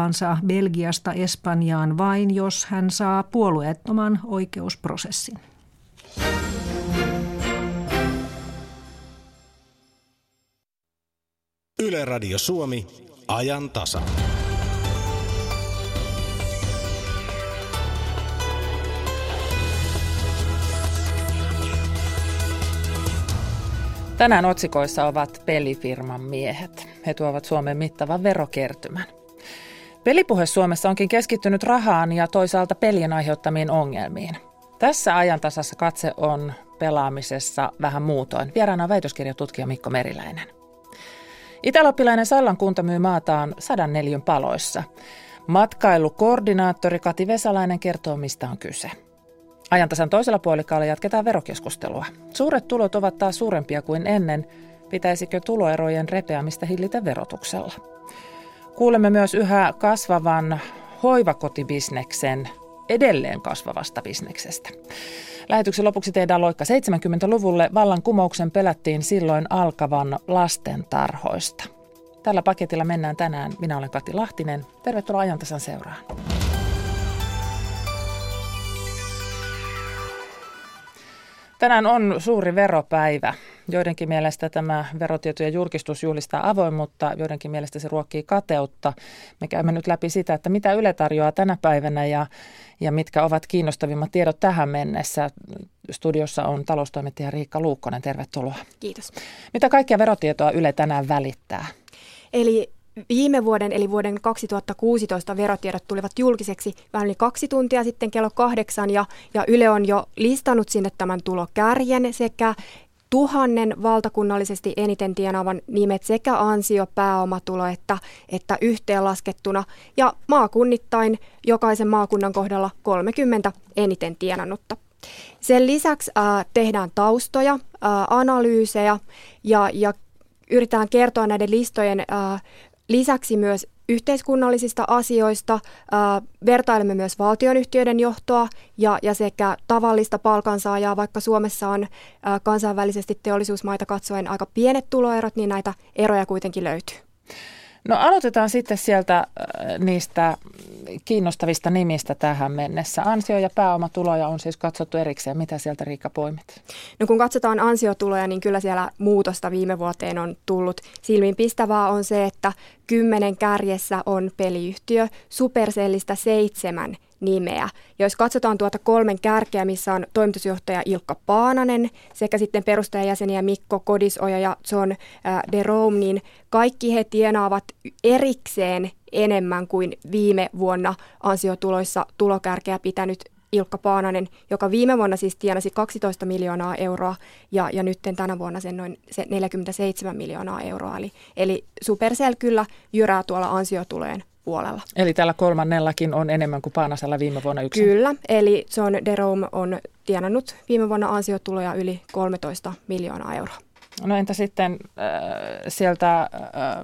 muuttavansa Belgiasta Espanjaan vain, jos hän saa puolueettoman oikeusprosessin. Yle Radio Suomi, ajan tasa. Tänään otsikoissa ovat pelifirman miehet. He tuovat Suomen mittavan verokertymän. Pelipuhe Suomessa onkin keskittynyt rahaan ja toisaalta pelien aiheuttamiin ongelmiin. Tässä ajantasassa katse on pelaamisessa vähän muutoin. Vieraana on väitöskirjatutkija Mikko Meriläinen. Itäloppilainen Sallan kunta myy maataan sadan neljön paloissa. Matkailukoordinaattori Kati Vesalainen kertoo, mistä on kyse. Ajantasan toisella puolikaalla jatketaan verokeskustelua. Suuret tulot ovat taas suurempia kuin ennen. Pitäisikö tuloerojen repeämistä hillitä verotuksella? Kuulemme myös yhä kasvavan hoivakotibisneksen edelleen kasvavasta bisneksestä. Lähetyksen lopuksi tehdään loikka 70-luvulle. Vallankumouksen pelättiin silloin alkavan lastentarhoista. Tällä paketilla mennään tänään. Minä olen Kati Lahtinen. Tervetuloa ajantasan seuraan. Tänään on suuri veropäivä. Joidenkin mielestä tämä verotietojen julkistus julistaa avoimuutta, joidenkin mielestä se ruokkii kateutta. Me käymme nyt läpi sitä, että mitä Yle tarjoaa tänä päivänä ja, ja mitkä ovat kiinnostavimmat tiedot tähän mennessä. Studiossa on taloustoimittaja Riikka Luukkonen, tervetuloa. Kiitos. Mitä kaikkia verotietoa Yle tänään välittää? Eli Viime vuoden eli vuoden 2016 verotiedot tulivat julkiseksi vähän yli kaksi tuntia sitten kello kahdeksan ja, ja Yle on jo listannut sinne tämän tulokärjen sekä tuhannen valtakunnallisesti eniten tienaavan nimet sekä ansio, pääomatulo että, että yhteenlaskettuna ja maakunnittain jokaisen maakunnan kohdalla 30 eniten tienannutta. Sen lisäksi äh, tehdään taustoja, äh, analyysejä ja, ja yritetään kertoa näiden listojen äh, lisäksi myös yhteiskunnallisista asioista. Äh, vertailemme myös valtionyhtiöiden johtoa ja, ja sekä tavallista palkansaajaa, vaikka Suomessa on äh, kansainvälisesti teollisuusmaita katsoen aika pienet tuloerot, niin näitä eroja kuitenkin löytyy. No aloitetaan sitten sieltä äh, niistä kiinnostavista nimistä tähän mennessä. Ansio- ja pääomatuloja on siis katsottu erikseen. Mitä sieltä Riikka poimit? No kun katsotaan ansiotuloja, niin kyllä siellä muutosta viime vuoteen on tullut. Silmiinpistävää on se, että kymmenen kärjessä on peliyhtiö, Supercellistä seitsemän nimeä. Ja jos katsotaan tuota kolmen kärkeä, missä on toimitusjohtaja Ilkka Paananen sekä sitten perustajajäseniä Mikko Kodisoja ja John äh, de Rome, niin kaikki he tienaavat erikseen enemmän kuin viime vuonna ansiotuloissa tulokärkeä pitänyt Ilkka Paananen, joka viime vuonna siis tienasi 12 miljoonaa euroa ja, ja nyt tänä vuonna sen noin se 47 miljoonaa euroa. Eli, eli Supercell kyllä jyrää tuolla ansiotulojen puolella. Eli tällä kolmannellakin on enemmän kuin Paanasella viime vuonna yksin? Kyllä, eli John Derome on tienannut viime vuonna ansiotuloja yli 13 miljoonaa euroa. No entä sitten äh, sieltä äh,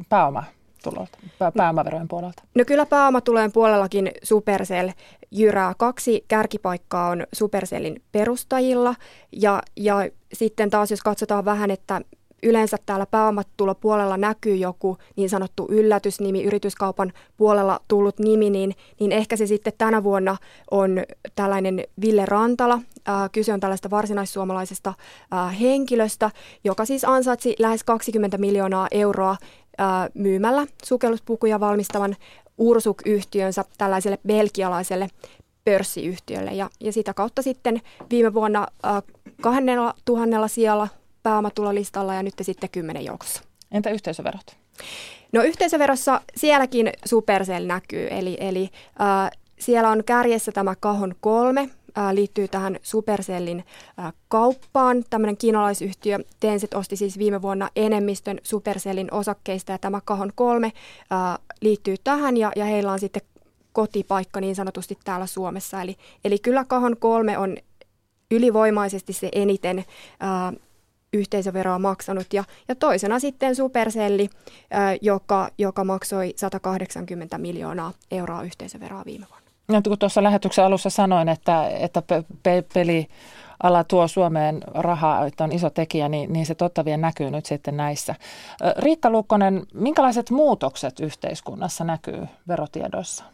pääoma? tulolta, pääomaverojen puolelta? No kyllä pääomatulojen puolellakin Supercell jyrää. Kaksi kärkipaikkaa on Supercellin perustajilla ja, ja sitten taas jos katsotaan vähän, että yleensä täällä pääomatulopuolella näkyy joku niin sanottu yllätysnimi, yrityskaupan puolella tullut nimi, niin, niin ehkä se sitten tänä vuonna on tällainen Ville Rantala. Ää, kyse on tällaista varsinaissuomalaisesta ää, henkilöstä, joka siis ansaitsi lähes 20 miljoonaa euroa ää, myymällä sukelluspukuja valmistavan Ursuk-yhtiönsä tällaiselle belgialaiselle pörssiyhtiölle. Ja, ja sitä kautta sitten viime vuonna äh, kahannella tuhannella sijalla pääomatulolistalla ja nyt sitten kymmenen joukossa. Entä yhteisöverot? No yhteisöverossa sielläkin Supercell näkyy, eli, eli äh, siellä on kärjessä tämä Kahon kolme, äh, liittyy tähän Supercellin äh, kauppaan. Tämmöinen kiinalaisyhtiö Tencent osti siis viime vuonna enemmistön Supercellin osakkeista ja tämä Kahon kolme äh, liittyy tähän ja, ja heillä on sitten kotipaikka niin sanotusti täällä Suomessa. Eli, eli kyllä Kahon kolme on ylivoimaisesti se eniten ää, yhteisöveroa maksanut. Ja, ja toisena sitten Supercelli, joka, joka maksoi 180 miljoonaa euroa yhteisöveroa viime vuonna. Ja kun tuossa lähetyksen alussa sanoin, että, että pe- pe- peli ala tuo Suomeen rahaa, että on iso tekijä, niin, niin se totta vielä näkyy nyt sitten näissä. Riikka Lukkonen, minkälaiset muutokset yhteiskunnassa näkyy verotiedoissa?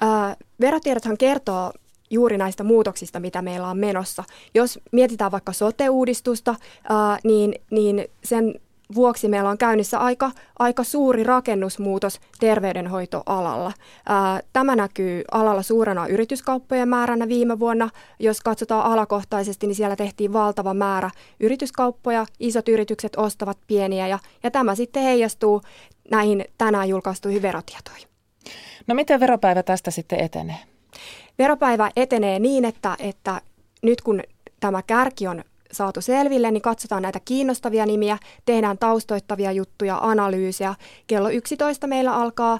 Ää, verotiedothan kertoo juuri näistä muutoksista, mitä meillä on menossa. Jos mietitään vaikka sote-uudistusta, ää, niin, niin sen vuoksi meillä on käynnissä aika, aika suuri rakennusmuutos terveydenhoitoalalla. Ää, tämä näkyy alalla suurena yrityskauppojen määränä viime vuonna. Jos katsotaan alakohtaisesti, niin siellä tehtiin valtava määrä yrityskauppoja. Isot yritykset ostavat pieniä ja, ja tämä sitten heijastuu näihin tänään julkaistuihin verotietoihin. No miten veropäivä tästä sitten etenee? Veropäivä etenee niin, että, että nyt kun tämä kärki on saatu selville, niin katsotaan näitä kiinnostavia nimiä, tehdään taustoittavia juttuja, analyysejä. Kello 11 meillä alkaa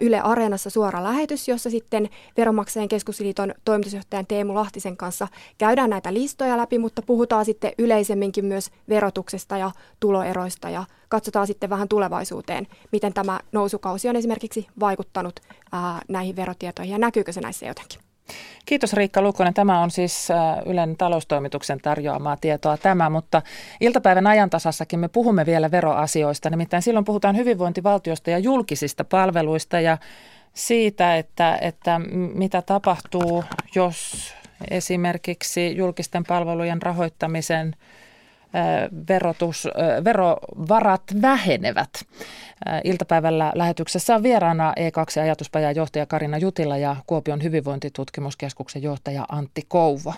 Yle Areenassa suora lähetys, jossa sitten Veronmaksajien keskusliiton toimitusjohtajan Teemu Lahtisen kanssa käydään näitä listoja läpi, mutta puhutaan sitten yleisemminkin myös verotuksesta ja tuloeroista ja katsotaan sitten vähän tulevaisuuteen, miten tämä nousukausi on esimerkiksi vaikuttanut näihin verotietoihin ja näkyykö se näissä jotenkin. Kiitos Riikka Lukonen. Tämä on siis äh, Ylen taloustoimituksen tarjoamaa tietoa tämä, mutta iltapäivän ajantasassakin me puhumme vielä veroasioista. Nimittäin silloin puhutaan hyvinvointivaltiosta ja julkisista palveluista ja siitä, että, että mitä tapahtuu, jos esimerkiksi julkisten palvelujen rahoittamisen – verotus, verovarat vähenevät. Iltapäivällä lähetyksessä on vieraana E2-ajatuspajan johtaja Karina Jutila ja Kuopion hyvinvointitutkimuskeskuksen johtaja Antti Kouvo.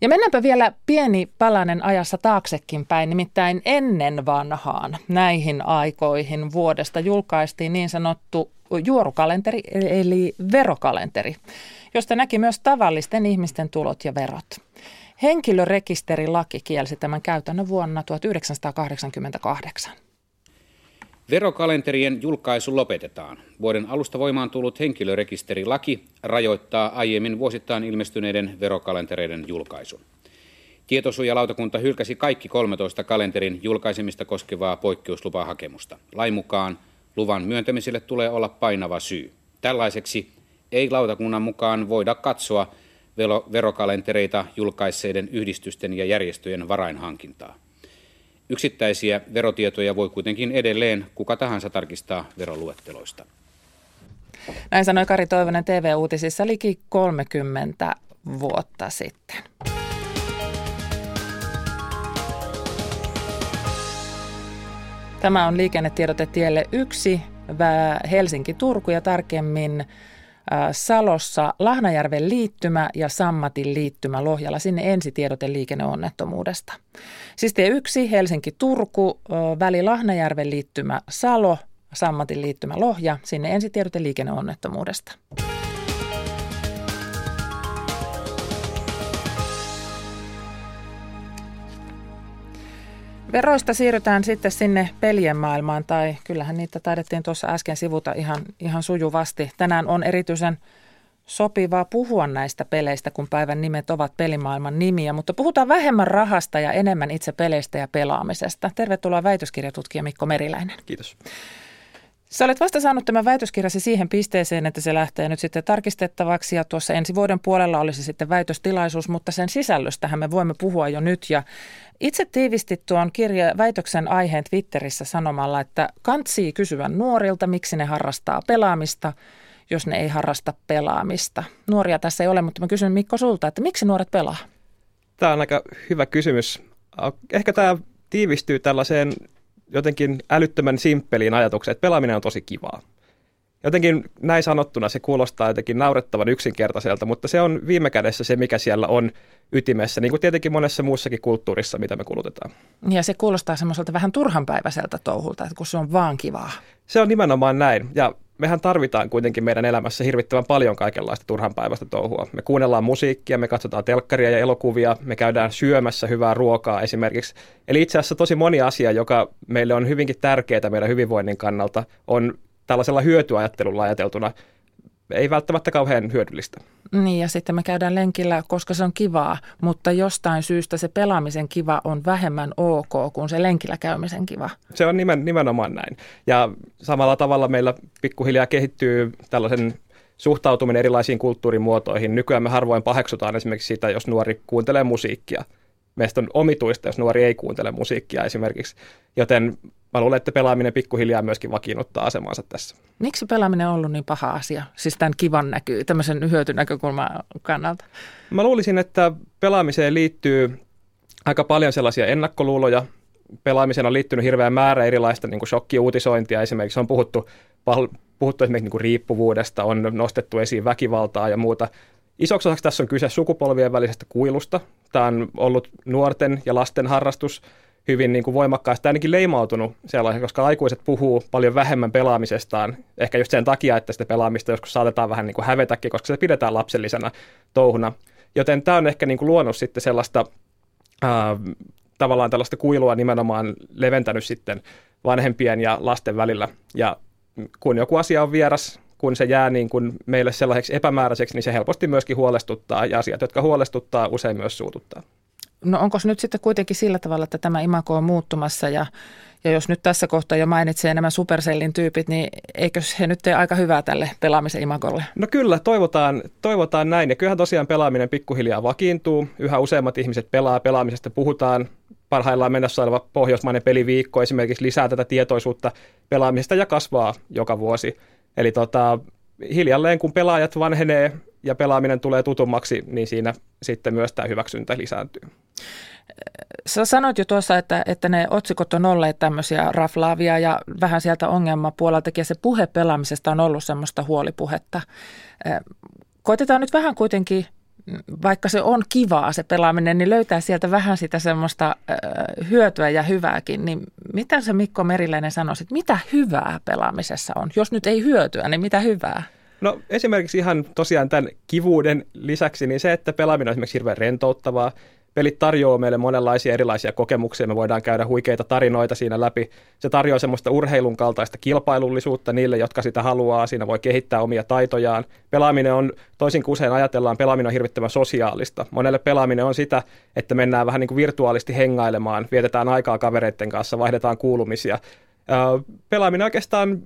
Ja mennäänpä vielä pieni palanen ajassa taaksekin päin, nimittäin ennen vanhaan näihin aikoihin vuodesta julkaistiin niin sanottu juorukalenteri eli verokalenteri, josta näki myös tavallisten ihmisten tulot ja verot. Henkilörekisterilaki kielsi tämän käytännön vuonna 1988. Verokalenterien julkaisu lopetetaan. Vuoden alusta voimaan tullut henkilörekisterilaki rajoittaa aiemmin vuosittain ilmestyneiden verokalentereiden julkaisun. Tietosuojalautakunta hylkäsi kaikki 13 kalenterin julkaisemista koskevaa poikkeuslupahakemusta. Lain mukaan luvan myöntämiselle tulee olla painava syy. Tällaiseksi ei lautakunnan mukaan voida katsoa verokalentereita julkaisseiden yhdistysten ja järjestöjen varainhankintaa. Yksittäisiä verotietoja voi kuitenkin edelleen kuka tahansa tarkistaa veroluetteloista. Näin sanoi Kari Toivonen TV-uutisissa liki 30 vuotta sitten. Tämä on liikennetiedote tielle 1, Helsinki-Turku ja tarkemmin Salossa Lahnajärven liittymä ja Sammatin liittymä Lohjalla. Sinne ensitiedote liikenneonnettomuudesta. Siis tie 1 Helsinki-Turku, väli Lahnajärven liittymä Salo, Sammatin liittymä Lohja. Sinne ensitiedote liikenneonnettomuudesta. Veroista siirrytään sitten sinne pelien maailmaan, tai kyllähän niitä taidettiin tuossa äsken sivuta ihan, ihan sujuvasti. Tänään on erityisen sopivaa puhua näistä peleistä, kun päivän nimet ovat pelimaailman nimiä, mutta puhutaan vähemmän rahasta ja enemmän itse peleistä ja pelaamisesta. Tervetuloa väitöskirjatutkija Mikko Meriläinen. Kiitos. Sä olet vasta saanut tämän väitöskirjasi siihen pisteeseen, että se lähtee nyt sitten tarkistettavaksi ja tuossa ensi vuoden puolella olisi sitten väitöstilaisuus, mutta sen sisällöstähän me voimme puhua jo nyt ja itse tiivistit tuon kirja, väitöksen aiheen Twitterissä sanomalla, että kantsii kysyä nuorilta, miksi ne harrastaa pelaamista, jos ne ei harrasta pelaamista. Nuoria tässä ei ole, mutta mä kysyn Mikko sulta, että miksi nuoret pelaa? Tämä on aika hyvä kysymys. Ehkä tämä tiivistyy tällaiseen jotenkin älyttömän simppeliin ajatukseen, että pelaaminen on tosi kivaa. Jotenkin näin sanottuna se kuulostaa jotenkin naurettavan yksinkertaiselta, mutta se on viime kädessä se, mikä siellä on ytimessä, niin kuin tietenkin monessa muussakin kulttuurissa, mitä me kulutetaan. Ja se kuulostaa semmoiselta vähän turhanpäiväiseltä touhulta, että kun se on vaan kivaa. Se on nimenomaan näin, ja mehän tarvitaan kuitenkin meidän elämässä hirvittävän paljon kaikenlaista turhanpäiväistä touhua. Me kuunnellaan musiikkia, me katsotaan telkkaria ja elokuvia, me käydään syömässä hyvää ruokaa esimerkiksi. Eli itse asiassa tosi moni asia, joka meille on hyvinkin tärkeää meidän hyvinvoinnin kannalta, on tällaisella hyötyajattelulla ajateltuna ei välttämättä kauhean hyödyllistä. Niin ja sitten me käydään lenkillä, koska se on kivaa, mutta jostain syystä se pelaamisen kiva on vähemmän ok kuin se lenkillä käymisen kiva. Se on nimen, nimenomaan näin. Ja samalla tavalla meillä pikkuhiljaa kehittyy tällaisen suhtautuminen erilaisiin kulttuurimuotoihin. Nykyään me harvoin paheksutaan esimerkiksi sitä, jos nuori kuuntelee musiikkia. Meistä on omituista, jos nuori ei kuuntele musiikkia esimerkiksi. Joten mä luulen, että pelaaminen pikkuhiljaa myöskin vakiinnuttaa asemansa tässä. Miksi pelaaminen on ollut niin paha asia? Siis tämän kivan näkyy, tämmöisen hyötynäkökulman kannalta. Mä luulisin, että pelaamiseen liittyy aika paljon sellaisia ennakkoluuloja. Pelaamiseen on liittynyt hirveä määrä erilaista niin kuin shokkiuutisointia. Esimerkiksi on puhuttu, puhuttu esimerkiksi niin kuin riippuvuudesta, on nostettu esiin väkivaltaa ja muuta. Isoksi osaksi tässä on kyse sukupolvien välisestä kuilusta. Tämä on ollut nuorten ja lasten harrastus hyvin niin kuin voimakkaasti, ainakin leimautunut sellaisen, koska aikuiset puhuu paljon vähemmän pelaamisestaan, ehkä just sen takia, että sitä pelaamista joskus saatetaan vähän niin kuin hävetäkin, koska se pidetään lapsellisena touhuna. Joten tämä on ehkä niin kuin luonut sitten sellaista ää, tavallaan tällaista kuilua nimenomaan leventänyt sitten vanhempien ja lasten välillä. Ja kun joku asia on vieras, kun se jää niin kuin meille sellaiseksi epämääräiseksi, niin se helposti myöskin huolestuttaa ja asiat, jotka huolestuttaa, usein myös suututtaa. No onko nyt sitten kuitenkin sillä tavalla, että tämä imako on muuttumassa ja, ja jos nyt tässä kohtaa jo mainitsee nämä Supercellin tyypit, niin eikö he nyt tee aika hyvää tälle pelaamisen imakolle? No kyllä, toivotaan, toivotaan näin. Ja kyllähän tosiaan pelaaminen pikkuhiljaa vakiintuu. Yhä useammat ihmiset pelaa, pelaamisesta puhutaan. Parhaillaan mennessä oleva pohjoismainen peliviikko esimerkiksi lisää tätä tietoisuutta pelaamisesta ja kasvaa joka vuosi. Eli tota, hiljalleen kun pelaajat vanhenee ja pelaaminen tulee tutummaksi, niin siinä sitten myös tämä hyväksyntä lisääntyy. Sä sanoit jo tuossa, että, että ne otsikot on olleet tämmöisiä raflaavia ja vähän sieltä ongelmapuoleltakin ja se puhe pelaamisesta on ollut semmoista huolipuhetta. Koitetaan nyt vähän kuitenkin, vaikka se on kivaa se pelaaminen, niin löytää sieltä vähän sitä semmoista hyötyä ja hyvääkin. Niin mitä se Mikko Meriläinen sanoisit, mitä hyvää pelaamisessa on? Jos nyt ei hyötyä, niin mitä hyvää? No esimerkiksi ihan tosiaan tämän kivuuden lisäksi, niin se, että pelaaminen on esimerkiksi hirveän rentouttavaa. Pelit tarjoaa meille monenlaisia erilaisia kokemuksia, me voidaan käydä huikeita tarinoita siinä läpi. Se tarjoaa semmoista urheilun kaltaista kilpailullisuutta niille, jotka sitä haluaa. Siinä voi kehittää omia taitojaan. Pelaaminen on, toisin kuin usein ajatellaan, pelaaminen on hirvittävän sosiaalista. Monelle pelaaminen on sitä, että mennään vähän niin kuin virtuaalisesti hengailemaan, vietetään aikaa kavereiden kanssa, vaihdetaan kuulumisia. Pelaaminen oikeastaan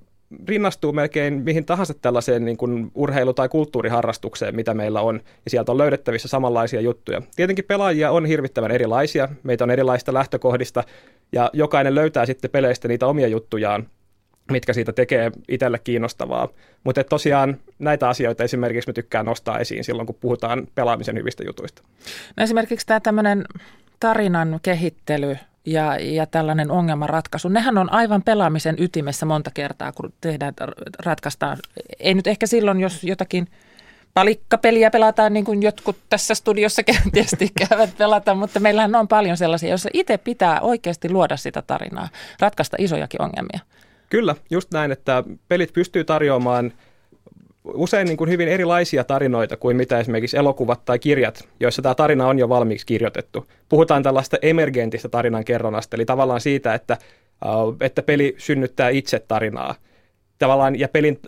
rinnastuu melkein mihin tahansa tällaiseen niin kuin urheilu- tai kulttuuriharrastukseen, mitä meillä on, ja sieltä on löydettävissä samanlaisia juttuja. Tietenkin pelaajia on hirvittävän erilaisia, meitä on erilaista lähtökohdista, ja jokainen löytää sitten peleistä niitä omia juttujaan, mitkä siitä tekee itselle kiinnostavaa. Mutta tosiaan näitä asioita esimerkiksi me tykkään nostaa esiin silloin, kun puhutaan pelaamisen hyvistä jutuista. No esimerkiksi tämä tämmöinen tarinan kehittely ja, ja tällainen ongelmanratkaisu. Nehän on aivan pelaamisen ytimessä monta kertaa, kun tehdään, ratkaistaan. Ei nyt ehkä silloin, jos jotakin palikkapeliä pelataan, niin kuin jotkut tässä studiossa tietysti käyvät pelata, mutta meillähän on paljon sellaisia, joissa itse pitää oikeasti luoda sitä tarinaa, ratkaista isojakin ongelmia. Kyllä, just näin, että pelit pystyy tarjoamaan – usein niin kuin hyvin erilaisia tarinoita kuin mitä esimerkiksi elokuvat tai kirjat, joissa tämä tarina on jo valmiiksi kirjoitettu. Puhutaan tällaista emergentistä tarinan kerronnasta, eli tavallaan siitä, että, että peli synnyttää itse tarinaa. Tavallaan, ja pelin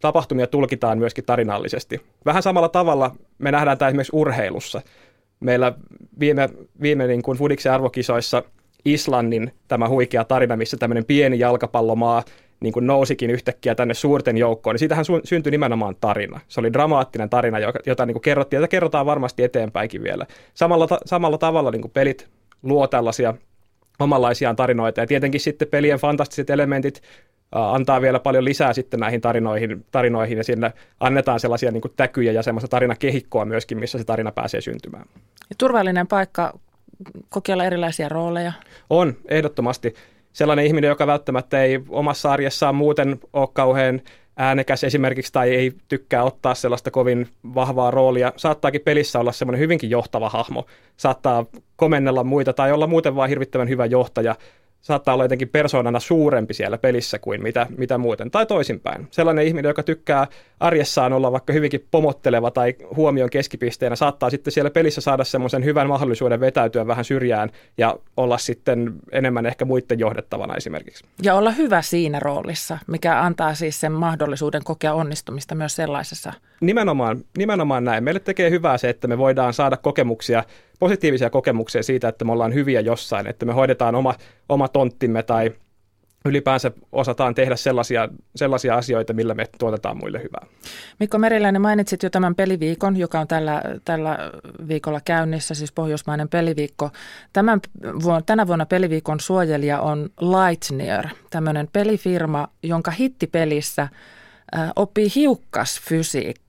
tapahtumia tulkitaan myöskin tarinallisesti. Vähän samalla tavalla me nähdään tämä esimerkiksi urheilussa. Meillä viime, viime niin kuin Fudiksen arvokisoissa Islannin tämä huikea tarina, missä tämmöinen pieni jalkapallomaa niin kuin nousikin yhtäkkiä tänne suurten joukkoon, niin siitähän su- syntyi nimenomaan tarina. Se oli dramaattinen tarina, jota niin kuin kerrottiin, ja kerrotaan varmasti eteenpäinkin vielä. Samalla, ta- samalla tavalla niin kuin pelit luo tällaisia omanlaisiaan tarinoita, ja tietenkin sitten pelien fantastiset elementit antaa vielä paljon lisää sitten näihin tarinoihin, tarinoihin ja sinne annetaan sellaisia niin kuin täkyjä ja semmoista tarinakehikkoa myöskin, missä se tarina pääsee syntymään. Ja turvallinen paikka kokeilla erilaisia rooleja? On, ehdottomasti sellainen ihminen, joka välttämättä ei omassa arjessaan muuten ole kauhean äänekäs esimerkiksi tai ei tykkää ottaa sellaista kovin vahvaa roolia, saattaakin pelissä olla semmoinen hyvinkin johtava hahmo, saattaa komennella muita tai olla muuten vain hirvittävän hyvä johtaja, saattaa olla jotenkin persoonana suurempi siellä pelissä kuin mitä, mitä muuten, tai toisinpäin. Sellainen ihminen, joka tykkää arjessaan olla vaikka hyvinkin pomotteleva tai huomion keskipisteenä, saattaa sitten siellä pelissä saada semmoisen hyvän mahdollisuuden vetäytyä vähän syrjään ja olla sitten enemmän ehkä muiden johdettavana esimerkiksi. Ja olla hyvä siinä roolissa, mikä antaa siis sen mahdollisuuden kokea onnistumista myös sellaisessa. Nimenomaan, nimenomaan näin. Meille tekee hyvää se, että me voidaan saada kokemuksia positiivisia kokemuksia siitä, että me ollaan hyviä jossain, että me hoidetaan oma, oma tonttimme tai ylipäänsä osataan tehdä sellaisia, sellaisia asioita, millä me tuotetaan muille hyvää. Mikko Meriläinen, mainitsit jo tämän peliviikon, joka on tällä, tällä viikolla käynnissä, siis pohjoismainen peliviikko. Tämän, tänä vuonna peliviikon suojelija on Lightnear, tämmöinen pelifirma, jonka hittipelissä oppii hiukkasfysiikkaa.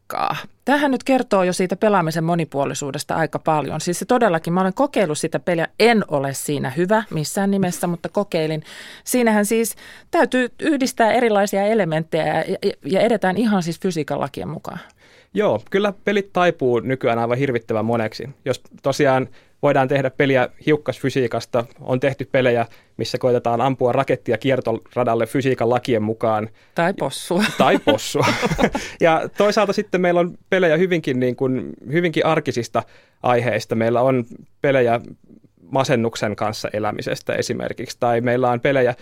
Tähän nyt kertoo jo siitä pelaamisen monipuolisuudesta aika paljon. Siis se todellakin, mä olen kokeillut sitä peliä, en ole siinä hyvä missään nimessä, mutta kokeilin. Siinähän siis täytyy yhdistää erilaisia elementtejä ja, ja edetään ihan siis fysiikan lakien mukaan. Joo, kyllä pelit taipuu nykyään aivan hirvittävän moneksi. Jos tosiaan voidaan tehdä peliä hiukkasfysiikasta, on tehty pelejä, missä koitetaan ampua rakettia kiertoradalle fysiikan lakien mukaan. Tai possua. Tai possua. ja toisaalta sitten meillä on pelejä hyvinkin, niin kuin, hyvinkin arkisista aiheista. Meillä on pelejä masennuksen kanssa elämisestä esimerkiksi, tai meillä on pelejä,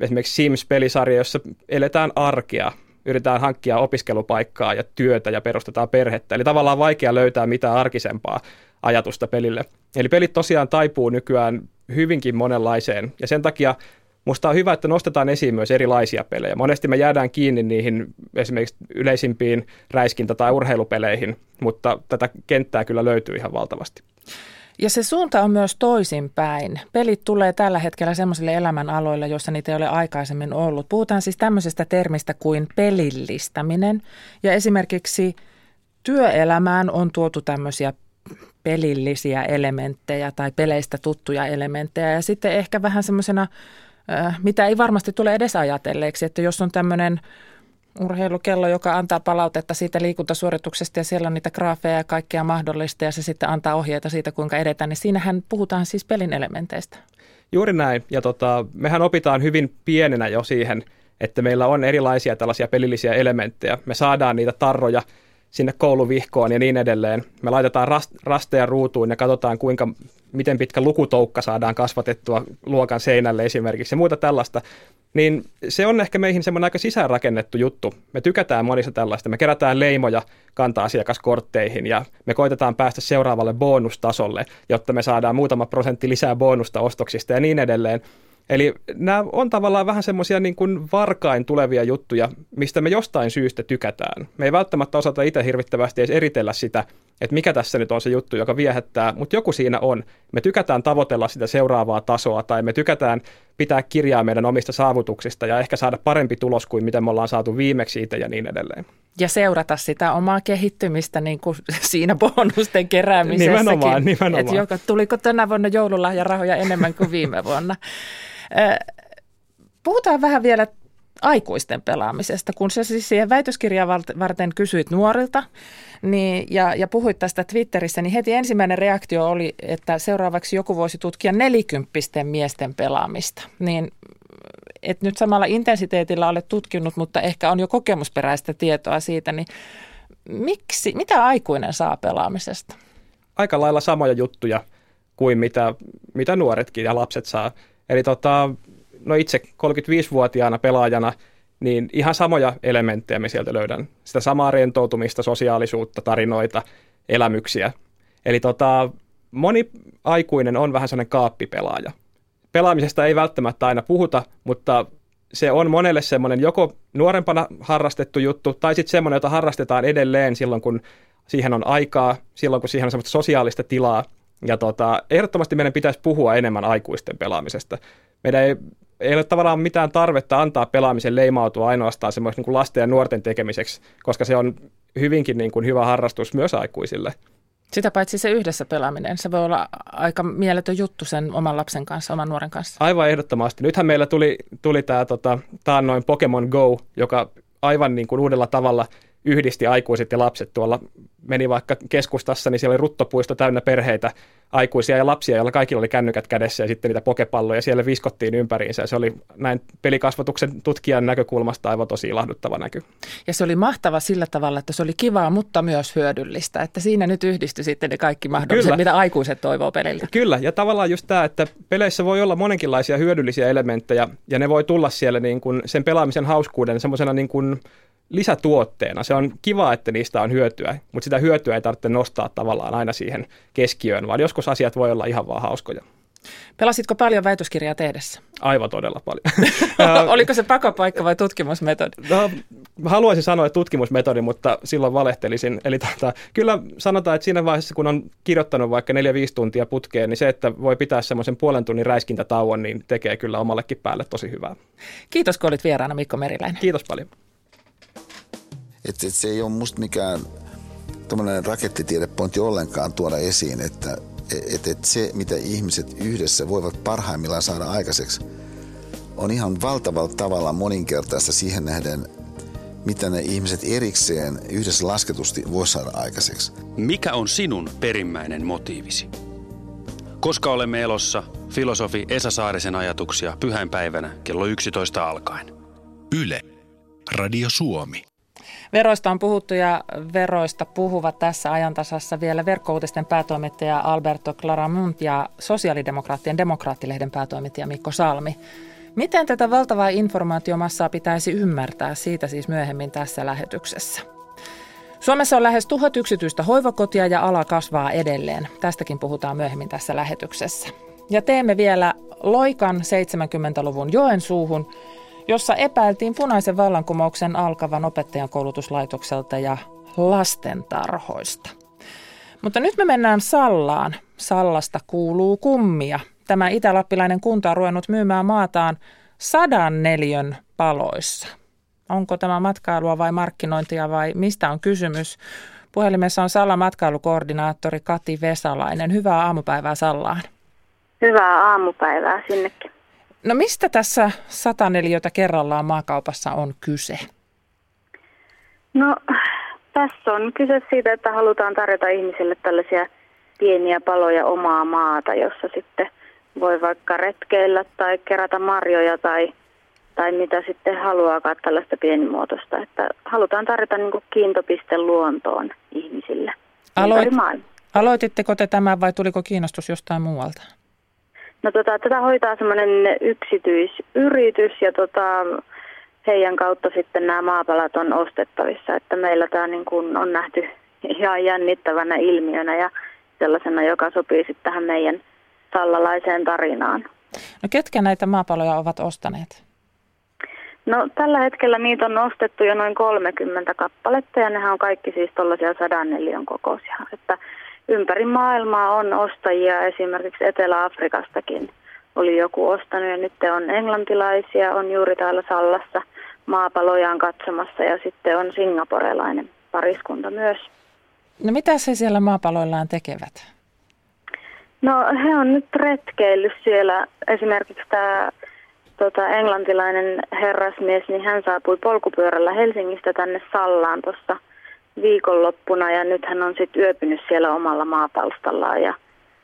esimerkiksi Sims-pelisarja, jossa eletään arkea yritetään hankkia opiskelupaikkaa ja työtä ja perustetaan perhettä. Eli tavallaan vaikea löytää mitään arkisempaa ajatusta pelille. Eli pelit tosiaan taipuu nykyään hyvinkin monenlaiseen ja sen takia Musta on hyvä, että nostetaan esiin myös erilaisia pelejä. Monesti me jäädään kiinni niihin esimerkiksi yleisimpiin räiskintä- tai urheilupeleihin, mutta tätä kenttää kyllä löytyy ihan valtavasti. Ja se suunta on myös toisinpäin. Pelit tulee tällä hetkellä sellaisille elämänaloille, joissa niitä ei ole aikaisemmin ollut. Puhutaan siis tämmöisestä termistä kuin pelillistäminen. Ja esimerkiksi työelämään on tuotu tämmöisiä pelillisiä elementtejä tai peleistä tuttuja elementtejä. Ja sitten ehkä vähän semmoisena, mitä ei varmasti tule edes ajatelleeksi, että jos on tämmöinen urheilukello, joka antaa palautetta siitä liikuntasuorituksesta ja siellä on niitä graafeja ja kaikkea mahdollista ja se sitten antaa ohjeita siitä, kuinka edetään, niin siinähän puhutaan siis pelin elementeistä. Juuri näin. Ja tota, mehän opitaan hyvin pienenä jo siihen, että meillä on erilaisia tällaisia pelillisiä elementtejä. Me saadaan niitä tarroja sinne kouluvihkoon ja niin edelleen. Me laitetaan rast, rasteja ruutuun ja katsotaan, kuinka, miten pitkä lukutoukka saadaan kasvatettua luokan seinälle esimerkiksi ja muuta tällaista. Niin se on ehkä meihin semmoinen aika sisäänrakennettu juttu. Me tykätään monista tällaista. Me kerätään leimoja kanta-asiakaskortteihin ja me koitetaan päästä seuraavalle bonustasolle, jotta me saadaan muutama prosentti lisää bonusta ostoksista ja niin edelleen. Eli nämä on tavallaan vähän semmoisia niin kuin varkain tulevia juttuja, mistä me jostain syystä tykätään. Me ei välttämättä osata itse hirvittävästi edes eritellä sitä, että mikä tässä nyt on se juttu, joka viehättää, mutta joku siinä on. Me tykätään tavoitella sitä seuraavaa tasoa tai me tykätään pitää kirjaa meidän omista saavutuksista ja ehkä saada parempi tulos kuin mitä me ollaan saatu viimeksi itse ja niin edelleen. Ja seurata sitä omaa kehittymistä niin kuin siinä bonusten keräämisessäkin. Nimenomaan, nimenomaan. Että joka, tuliko tänä vuonna joululahjarahoja enemmän kuin viime vuonna. Puhutaan vähän vielä aikuisten pelaamisesta, kun sä siis siihen väitöskirjaa varten kysyit nuorilta niin, ja, ja puhuit tästä Twitterissä, niin heti ensimmäinen reaktio oli, että seuraavaksi joku voisi tutkia nelikymppisten miesten pelaamista. Niin et nyt samalla intensiteetillä olet tutkinut, mutta ehkä on jo kokemusperäistä tietoa siitä, niin miksi, mitä aikuinen saa pelaamisesta? Aika lailla samoja juttuja kuin mitä, mitä nuoretkin ja lapset saa. Eli tota, no itse 35-vuotiaana pelaajana, niin ihan samoja elementtejä me sieltä löydän. Sitä samaa rentoutumista, sosiaalisuutta, tarinoita, elämyksiä. Eli tota, moni aikuinen on vähän sellainen kaappipelaaja. Pelaamisesta ei välttämättä aina puhuta, mutta se on monelle semmoinen joko nuorempana harrastettu juttu, tai sitten semmoinen, jota harrastetaan edelleen silloin, kun siihen on aikaa, silloin, kun siihen on semmoista sosiaalista tilaa, ja tota, ehdottomasti meidän pitäisi puhua enemmän aikuisten pelaamisesta. Meidän ei, ei ole tavallaan mitään tarvetta antaa pelaamisen leimautua ainoastaan semmoisen niin kuin lasten ja nuorten tekemiseksi, koska se on hyvinkin niin kuin hyvä harrastus myös aikuisille. Sitä paitsi se yhdessä pelaaminen, se voi olla aika mieletön juttu sen oman lapsen kanssa, oman nuoren kanssa. Aivan ehdottomasti. Nythän meillä tuli, tuli tämä tota, taannoin Pokemon Go, joka aivan niin kuin uudella tavalla – yhdisti aikuiset ja lapset tuolla. Meni vaikka keskustassa, niin siellä oli ruttopuisto täynnä perheitä, aikuisia ja lapsia, joilla kaikilla oli kännykät kädessä ja sitten niitä pokepalloja siellä viskottiin ympäriinsä. Se oli näin pelikasvatuksen tutkijan näkökulmasta aivan tosi ilahduttava näky. Ja se oli mahtava sillä tavalla, että se oli kivaa, mutta myös hyödyllistä. Että siinä nyt yhdistyi sitten ne kaikki mahdolliset, Kyllä. mitä aikuiset toivoo peliltä. Kyllä, ja tavallaan just tämä, että peleissä voi olla monenkinlaisia hyödyllisiä elementtejä, ja ne voi tulla siellä niin kuin sen pelaamisen hauskuuden semmoisena niin kuin lisätuotteena. Se on kiva, että niistä on hyötyä, mutta sitä hyötyä ei tarvitse nostaa tavallaan aina siihen keskiöön, vaan joskus asiat voi olla ihan vaan hauskoja. Pelasitko paljon väitöskirjaa tehdessä? Aivan todella paljon. Oliko se pakopaikka vai tutkimusmetodi? No, haluaisin sanoa, että tutkimusmetodi, mutta silloin valehtelisin. Eli tota, kyllä sanotaan, että siinä vaiheessa, kun on kirjoittanut vaikka 4-5 tuntia putkeen, niin se, että voi pitää semmoisen puolen tunnin räiskintätauon, niin tekee kyllä omallekin päälle tosi hyvää. Kiitos, kun olit vieraana Mikko Meriläinen. Kiitos paljon. Et, et se ei ole musta mikään rakettitiedepointti ollenkaan tuoda esiin, että että et se, mitä ihmiset yhdessä voivat parhaimmillaan saada aikaiseksi, on ihan valtavalla tavalla moninkertaista siihen nähden, mitä ne ihmiset erikseen yhdessä lasketusti voi saada aikaiseksi. Mikä on sinun perimmäinen motiivisi? Koska olemme elossa, filosofi Esa Saarisen ajatuksia pyhäinpäivänä kello 11 alkaen. Yle. Radio Suomi. Veroista on puhuttu ja veroista puhuvat tässä ajantasassa vielä verkkouutisten päätoimittaja Alberto Claramunt ja sosiaalidemokraattien demokraattilehden päätoimittaja Mikko Salmi. Miten tätä valtavaa informaatiomassaa pitäisi ymmärtää, siitä siis myöhemmin tässä lähetyksessä. Suomessa on lähes tuhat yksityistä hoivakotia ja ala kasvaa edelleen. Tästäkin puhutaan myöhemmin tässä lähetyksessä. Ja teemme vielä loikan 70-luvun Joensuuhun, jossa epäiltiin punaisen vallankumouksen alkavan opettajan koulutuslaitokselta ja lastentarhoista. Mutta nyt me mennään Sallaan. Sallasta kuuluu kummia. Tämä itälappilainen kunta on ruvennut myymään maataan sadan neljön paloissa. Onko tämä matkailua vai markkinointia vai mistä on kysymys? Puhelimessa on Sallan matkailukoordinaattori Kati Vesalainen. Hyvää aamupäivää Sallaan. Hyvää aamupäivää sinnekin. No mistä tässä 104 kerrallaan maakaupassa on kyse? No tässä on kyse siitä, että halutaan tarjota ihmisille tällaisia pieniä paloja omaa maata, jossa sitten voi vaikka retkeillä tai kerätä marjoja tai, tai mitä sitten haluaakaan tällaista pienimuotoista. Että halutaan tarjota niin kiintopiste luontoon ihmisille Aloit, Aloititteko te tämän vai tuliko kiinnostus jostain muualta? No tota, tätä hoitaa semmoinen yksityisyritys ja tota, heidän kautta sitten nämä maapalat on ostettavissa. Että meillä tämä niin kuin on nähty ihan jännittävänä ilmiönä ja sellaisena, joka sopii sitten tähän meidän sallalaiseen tarinaan. No ketkä näitä maapaloja ovat ostaneet? No tällä hetkellä niitä on ostettu jo noin 30 kappaletta ja nehän on kaikki siis tuollaisia sadan neliön kokoisia. Että ympäri maailmaa on ostajia, esimerkiksi Etelä-Afrikastakin oli joku ostanut ja nyt on englantilaisia, on juuri täällä Sallassa maapalojaan katsomassa ja sitten on singaporelainen pariskunta myös. No mitä se siellä maapaloillaan tekevät? No he on nyt retkeillyt siellä. Esimerkiksi tämä tota, englantilainen herrasmies, niin hän saapui polkupyörällä Helsingistä tänne Sallaan tuossa – viikonloppuna ja nyt hän on sitten yöpynyt siellä omalla maapalstallaan ja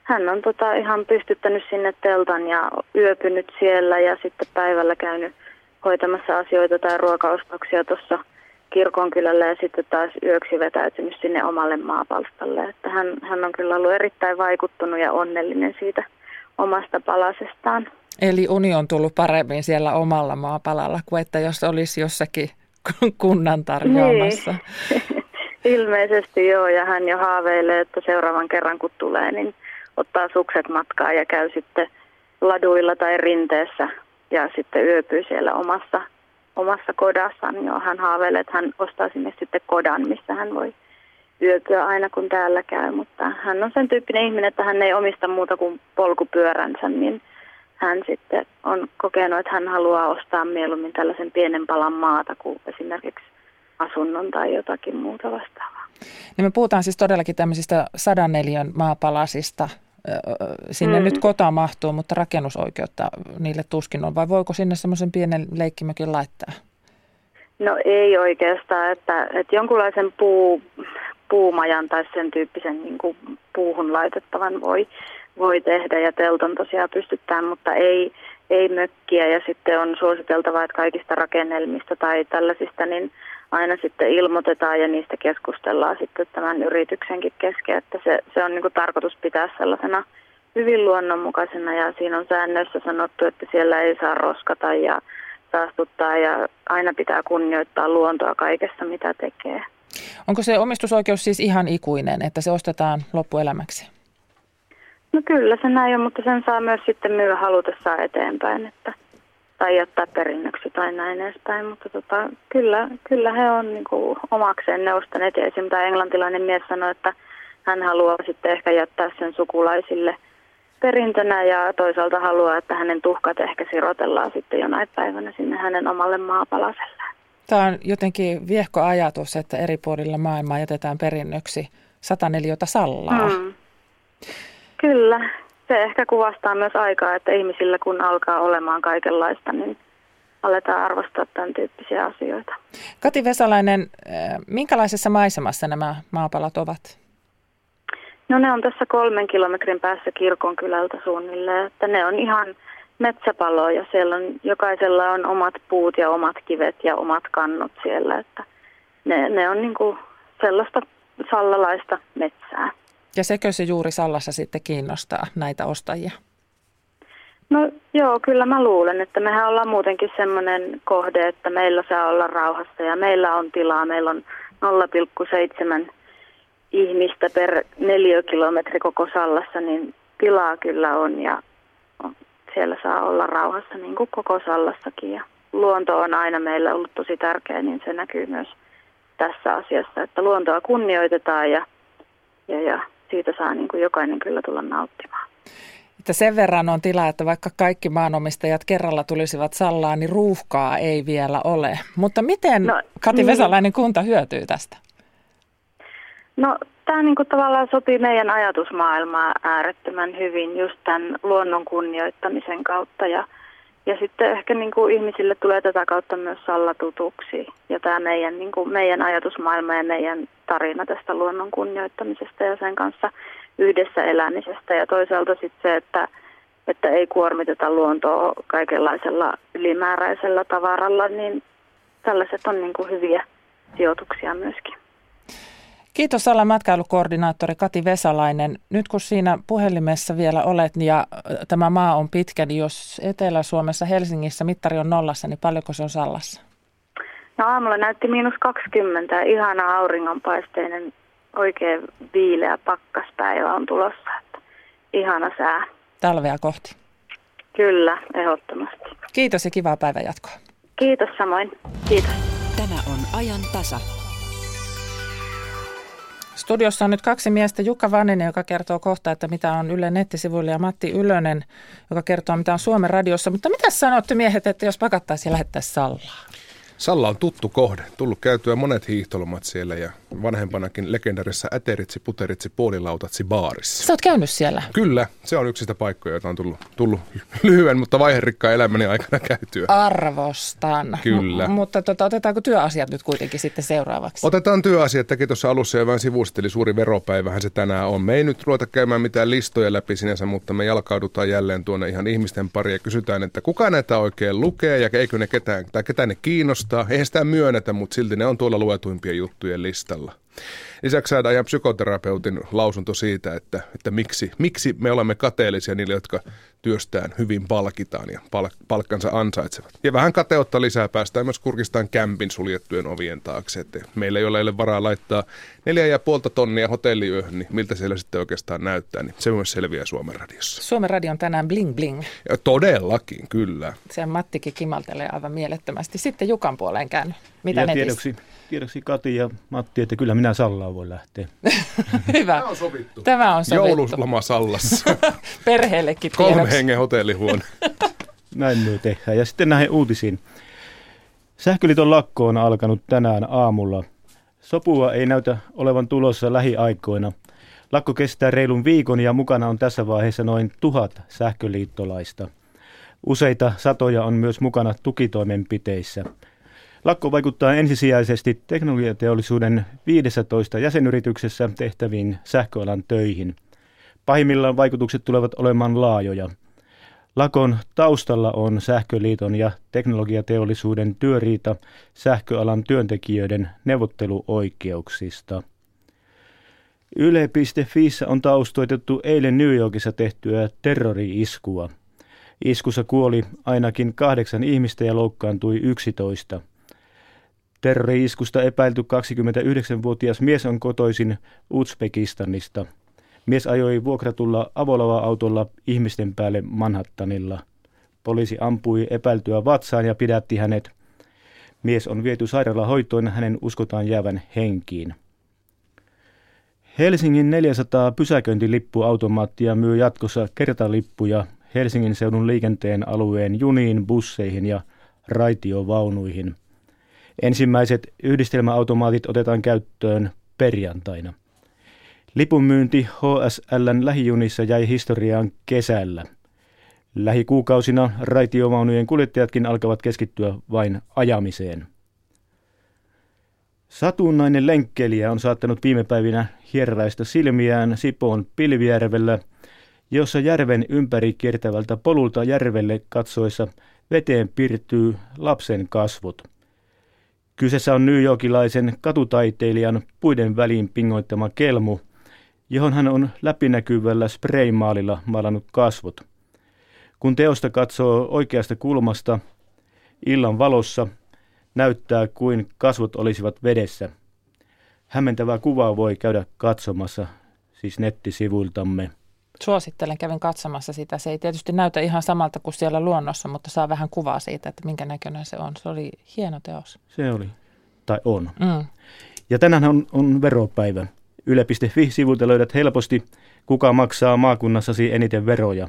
hän on tota ihan pystyttänyt sinne teltan ja yöpynyt siellä ja sitten päivällä käynyt hoitamassa asioita tai ruokaostoksia tuossa kirkonkylällä ja sitten taas yöksi vetäytynyt sinne omalle maapalstalle. Että hän, hän on kyllä ollut erittäin vaikuttunut ja onnellinen siitä omasta palasestaan. Eli uni on tullut paremmin siellä omalla maapalalla kuin että jos olisi jossakin kunnan tarjoamassa. Niin. Ilmeisesti joo, ja hän jo haaveilee, että seuraavan kerran kun tulee, niin ottaa sukset matkaa ja käy sitten laduilla tai rinteessä ja sitten yöpyy siellä omassa, omassa kodassaan. Joo, hän haaveilee, että hän ostaa sinne sitten kodan, missä hän voi yöpyä aina kun täällä käy, mutta hän on sen tyyppinen ihminen, että hän ei omista muuta kuin polkupyöränsä, niin hän sitten on kokenut, että hän haluaa ostaa mieluummin tällaisen pienen palan maata kuin esimerkiksi asunnon tai jotakin muuta vastaavaa. Niin me puhutaan siis todellakin tämmöisistä sadan neliön maapalasista. Sinne mm. nyt kota mahtuu, mutta rakennusoikeutta niille tuskin on. Vai voiko sinne semmoisen pienen leikkimökin laittaa? No ei oikeastaan, että, että jonkunlaisen puu, puumajan tai sen tyyppisen niin kuin puuhun laitettavan voi, voi tehdä ja telton tosiaan pystyttää, mutta ei, ei mökkiä ja sitten on suositeltavaa, että kaikista rakennelmista tai tällaisista niin aina sitten ilmoitetaan ja niistä keskustellaan sitten tämän yrityksenkin kesken, että se, se on niin kuin tarkoitus pitää sellaisena hyvin luonnonmukaisena ja siinä on säännöissä sanottu, että siellä ei saa roskata ja saastuttaa ja aina pitää kunnioittaa luontoa kaikessa mitä tekee. Onko se omistusoikeus siis ihan ikuinen, että se ostetaan loppuelämäksi? No kyllä se näin on, mutta sen saa myös sitten myydä halutessaan eteenpäin, että, tai jättää perinnöksi tai näin edespäin. Mutta tota, kyllä, kyllä he on niin kuin omakseen neustaneet ja esimerkiksi tämä englantilainen mies sanoi, että hän haluaa sitten ehkä jättää sen sukulaisille perintönä ja toisaalta haluaa, että hänen tuhkat ehkä sirotellaan sitten jonain päivänä sinne hänen omalle maapalaselleen. Tämä on jotenkin viehko ajatus, että eri puolilla maailmaa jätetään perinnöksi 104 sallaa. Hmm. Kyllä, se ehkä kuvastaa myös aikaa, että ihmisillä kun alkaa olemaan kaikenlaista, niin aletaan arvostaa tämän tyyppisiä asioita. Kati Vesalainen, eh, minkälaisessa maisemassa nämä maapalat ovat? No ne on tässä kolmen kilometrin päässä kirkon kylältä suunnilleen, että ne on ihan metsäpaloja. Siellä on, jokaisella on omat puut ja omat kivet ja omat kannut siellä, että ne, ne on niin kuin sellaista sallalaista metsää. Ja sekö se juuri Sallassa sitten kiinnostaa näitä ostajia? No joo, kyllä mä luulen, että mehän ollaan muutenkin semmoinen kohde, että meillä saa olla rauhassa ja meillä on tilaa. Meillä on 0,7 ihmistä per neliökilometri koko Sallassa, niin tilaa kyllä on ja siellä saa olla rauhassa niin kuin koko Sallassakin. Ja luonto on aina meillä ollut tosi tärkeä, niin se näkyy myös tässä asiassa, että luontoa kunnioitetaan ja, ja, ja siitä saa niin kuin jokainen kyllä tulla nauttimaan. Että sen verran on tila, että vaikka kaikki maanomistajat kerralla tulisivat Sallaan, niin ruuhkaa ei vielä ole. Mutta miten no, Kati niin. Vesalainen kunta hyötyy tästä? No tämä niin kuin tavallaan sopii meidän ajatusmaailmaa äärettömän hyvin just tämän luonnon kunnioittamisen kautta ja, ja sitten ehkä niin kuin ihmisille tulee tätä kautta myös Salla tutuksi ja tämä meidän, niin kuin meidän ajatusmaailma ja meidän tarina tästä luonnon kunnioittamisesta ja sen kanssa yhdessä elämisestä ja toisaalta sitten se, että, että ei kuormiteta luontoa kaikenlaisella ylimääräisellä tavaralla, niin tällaiset on niin kuin hyviä sijoituksia myöskin. Kiitos Salla matkailukoordinaattori Kati Vesalainen. Nyt kun siinä puhelimessa vielä olet ja tämä maa on pitkä, niin jos Etelä-Suomessa Helsingissä mittari on nollassa, niin paljonko se on Sallassa? No aamulla näytti miinus 20, ihana auringonpaisteinen, oikein viileä pakkaspäivä on tulossa. Että ihana sää. Talvea kohti. Kyllä, ehdottomasti. Kiitos ja kivaa päivänjatkoa. Kiitos samoin. Kiitos. Tämä on ajan tasa. Studiossa on nyt kaksi miestä, Jukka Vanninen, joka kertoo kohta, että mitä on Yle nettisivuilla, ja Matti Ylönen, joka kertoo, mitä on Suomen radiossa. Mutta mitä sanotte miehet, että jos pakattaisiin ja lähettäisiin Sallaan? Salla on tuttu kohde. Tullut käytyä monet hiihtolomat siellä ja vanhempanakin legendarissa Äteritsi, Puteritsi, Puolilautatsi baarissa. Sä oot käynyt siellä? Kyllä, se on yksi sitä paikkoja, joita on tullut, tullut lyhyen, mutta vaiherikkaan elämäni aikana käytyä. Arvostan. Kyllä. M- mutta tota, otetaanko työasiat nyt kuitenkin sitten seuraavaksi? Otetaan työasiat. Teki tuossa alussa jo vähän sivusteli suuri veropäivähän se tänään on. Me ei nyt ruveta käymään mitään listoja läpi sinänsä, mutta me jalkaudutaan jälleen tuonne ihan ihmisten pari ja kysytään, että kuka näitä oikein lukee ja eikö ne ketään, tai ketään ne kiinnostaa. Eihän sitä myönnetä, mutta silti ne on tuolla luetuimpien juttujen listalla. Lisäksi saadaan ihan psykoterapeutin lausunto siitä, että, että miksi, miksi me olemme kateellisia niille, jotka työstään hyvin palkitaan ja pal- palkkansa ansaitsevat. Ja vähän kateutta lisää päästään myös kurkistaan kämpin suljettujen ovien taakse. Että meillä ei ole varaa laittaa neljä ja puolta tonnia hotelliyöhön, niin miltä siellä sitten oikeastaan näyttää, niin se myös selviää Suomen radiossa. Suomen radio on tänään bling bling. Ja todellakin, kyllä. Se Mattikin kimaltelee aivan mielettömästi. Sitten Jukan puoleen käyn. Mitä ja tiedoksi, tiedoksi Kati ja Matti, että kyllä minä Sallaan voi lähteä. Hyvä. Tämä on sovittu. Tämä on sovittu. Joulusloma Sallassa. Perheellekin Kolme hengen hotellihuone. Näin me tehdään. Ja sitten näihin uutisiin. Sähköliiton lakko on alkanut tänään aamulla. Sopua ei näytä olevan tulossa lähiaikoina. Lakko kestää reilun viikon ja mukana on tässä vaiheessa noin tuhat sähköliittolaista. Useita satoja on myös mukana tukitoimenpiteissä. Lakko vaikuttaa ensisijaisesti teknologiateollisuuden 15 jäsenyrityksessä tehtäviin sähköalan töihin. Pahimmillaan vaikutukset tulevat olemaan laajoja. Lakon taustalla on Sähköliiton ja teknologiateollisuuden työriita sähköalan työntekijöiden neuvotteluoikeuksista. Yle.fiissä on taustoitettu eilen New Yorkissa tehtyä terrori-iskua. Iskussa kuoli ainakin kahdeksan ihmistä ja loukkaantui 11. Terrori-iskusta epäilty 29-vuotias mies on kotoisin Uzbekistanista. Mies ajoi vuokratulla avolava-autolla ihmisten päälle Manhattanilla. Poliisi ampui epäiltyä vatsaan ja pidätti hänet. Mies on viety sairaalahoitoon, hänen uskotaan jäävän henkiin. Helsingin 400 pysäköintilippuautomaattia myy jatkossa kertalippuja Helsingin seudun liikenteen alueen juniin, busseihin ja raitiovaunuihin. Ensimmäiset yhdistelmäautomaatit otetaan käyttöön perjantaina. Lipunmyynti HSLn lähijunissa jäi historiaan kesällä. Lähikuukausina raitiovaunujen kuljettajatkin alkavat keskittyä vain ajamiseen. Satunnainen lenkkeliä on saattanut viime päivinä hierraista silmiään Sipoon Pilvijärvellä, jossa järven ympäri kiertävältä polulta järvelle katsoessa veteen piirtyy lapsen kasvot. Kyseessä on New Yorkilaisen katutaiteilijan puiden väliin pingoittama kelmu, johon hän on läpinäkyvällä spraymaalilla maalannut kasvot. Kun teosta katsoo oikeasta kulmasta, illan valossa näyttää kuin kasvot olisivat vedessä. Hämmentävää kuvaa voi käydä katsomassa, siis nettisivuiltamme. Suosittelen, kävin katsomassa sitä. Se ei tietysti näytä ihan samalta kuin siellä luonnossa, mutta saa vähän kuvaa siitä, että minkä näköinen se on. Se oli hieno teos. Se oli, tai on. Mm. Ja tänään on, on veropäivä. Yle.fi-sivulta löydät helposti, kuka maksaa maakunnassasi eniten veroja.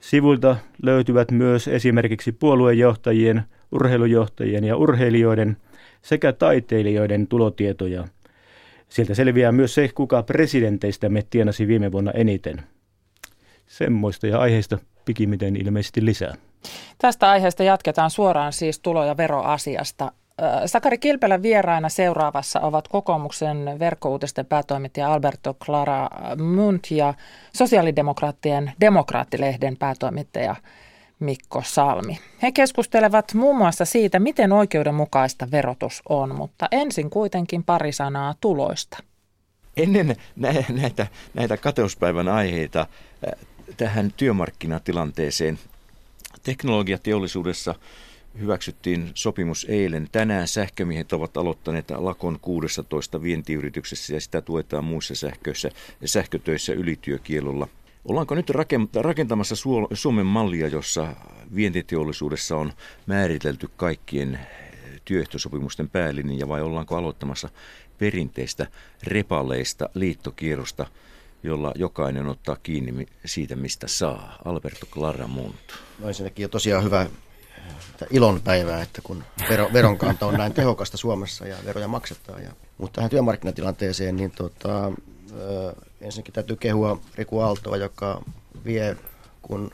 Sivuilta löytyvät myös esimerkiksi puoluejohtajien, urheilujohtajien ja urheilijoiden sekä taiteilijoiden tulotietoja. Sieltä selviää myös se, kuka me tienasi viime vuonna eniten. Semmoista ja aiheista pikimiten ilmeisesti lisää. Tästä aiheesta jatketaan suoraan siis tulo- ja veroasiasta. Sakari Kilpelän vieraina seuraavassa ovat kokoomuksen verkkouutisten päätoimittaja Alberto Clara Munt ja sosiaalidemokraattien demokraattilehden päätoimittaja Mikko Salmi. He keskustelevat muun muassa siitä, miten oikeudenmukaista verotus on, mutta ensin kuitenkin pari sanaa tuloista. Ennen näitä, näitä kateuspäivän aiheita tähän työmarkkinatilanteeseen teknologiateollisuudessa – hyväksyttiin sopimus eilen. Tänään sähkömiehet ovat aloittaneet lakon 16 vientiyrityksessä ja sitä tuetaan muissa sähköissä, sähkötöissä ylityökielolla. Ollaanko nyt rakentamassa Suomen mallia, jossa vientiteollisuudessa on määritelty kaikkien työehtosopimusten päälinja vai ollaanko aloittamassa perinteistä repaleista liittokierrosta, jolla jokainen ottaa kiinni siitä, mistä saa. Alberto Claramunt. No ensinnäkin on tosiaan hyvä ilon päivää, että kun vero, veronkanto on näin tehokasta Suomessa ja veroja maksetaan. Ja, mutta tähän työmarkkinatilanteeseen, niin tota, ensinnäkin täytyy kehua Riku Aaltoa, joka vie kun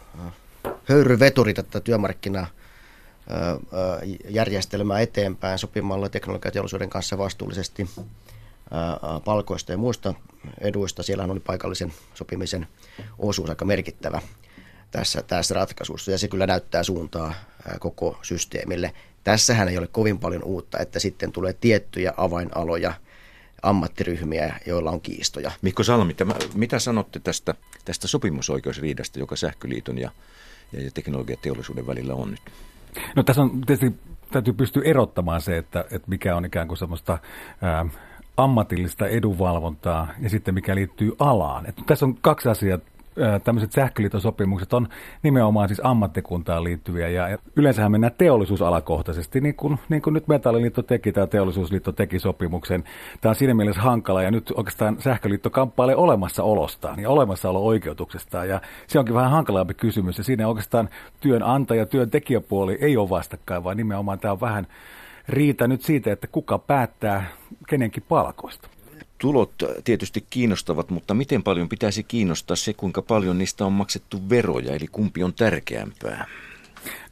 höyryveturi tätä työmarkkina järjestelmää eteenpäin sopimalla teknologiateollisuuden kanssa vastuullisesti palkoista ja muista eduista. Siellähän oli paikallisen sopimisen osuus aika merkittävä tässä, tässä ratkaisussa ja se kyllä näyttää suuntaa koko systeemille. Tässähän ei ole kovin paljon uutta, että sitten tulee tiettyjä avainaloja, ammattiryhmiä, joilla on kiistoja. Mikko Salmi, tämä, mitä sanotte tästä, tästä sopimusoikeusriidasta, joka Sähköliiton ja, ja, teknologiateollisuuden välillä on nyt? No tässä on tietysti täytyy pystyä erottamaan se, että, että mikä on ikään kuin semmoista ää, ammatillista edunvalvontaa ja sitten mikä liittyy alaan. Että tässä on kaksi asiaa tämmöiset sähköliitosopimukset on nimenomaan siis ammattikuntaan liittyviä ja yleensähän mennään teollisuusalakohtaisesti, niin kuin, niin kuin nyt Metalliliitto teki tai Teollisuusliitto teki sopimuksen. Tämä on siinä mielessä hankala ja nyt oikeastaan sähköliitto kamppailee olemassaolostaan ja olemassaolo-oikeutuksestaan ja se onkin vähän hankalampi kysymys ja siinä oikeastaan työnantaja, työntekijäpuoli ei ole vastakkain, vaan nimenomaan tämä on vähän riita nyt siitä, että kuka päättää kenenkin palkoista tulot tietysti kiinnostavat, mutta miten paljon pitäisi kiinnostaa se, kuinka paljon niistä on maksettu veroja, eli kumpi on tärkeämpää?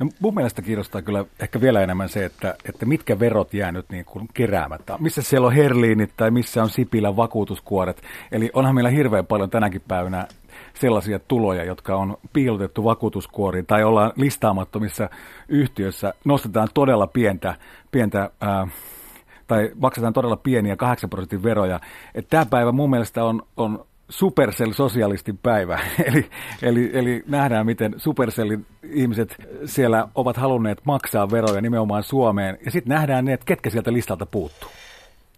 No, mun mielestä kiinnostaa kyllä ehkä vielä enemmän se, että, että mitkä verot jää nyt niin kuin keräämättä. Missä siellä on herliinit tai missä on Sipilän vakuutuskuoret. Eli onhan meillä hirveän paljon tänäkin päivänä sellaisia tuloja, jotka on piilotettu vakuutuskuoriin tai ollaan listaamattomissa yhtiöissä. Nostetaan todella pientä, pientä ää, tai maksetaan todella pieniä 8 prosentin veroja. Tämä päivä mun mielestä on, on Supercell-sosialistin päivä. eli, eli, eli nähdään, miten Supercellin ihmiset siellä ovat halunneet maksaa veroja nimenomaan Suomeen. Ja sitten nähdään ne, että ketkä sieltä listalta puuttuu.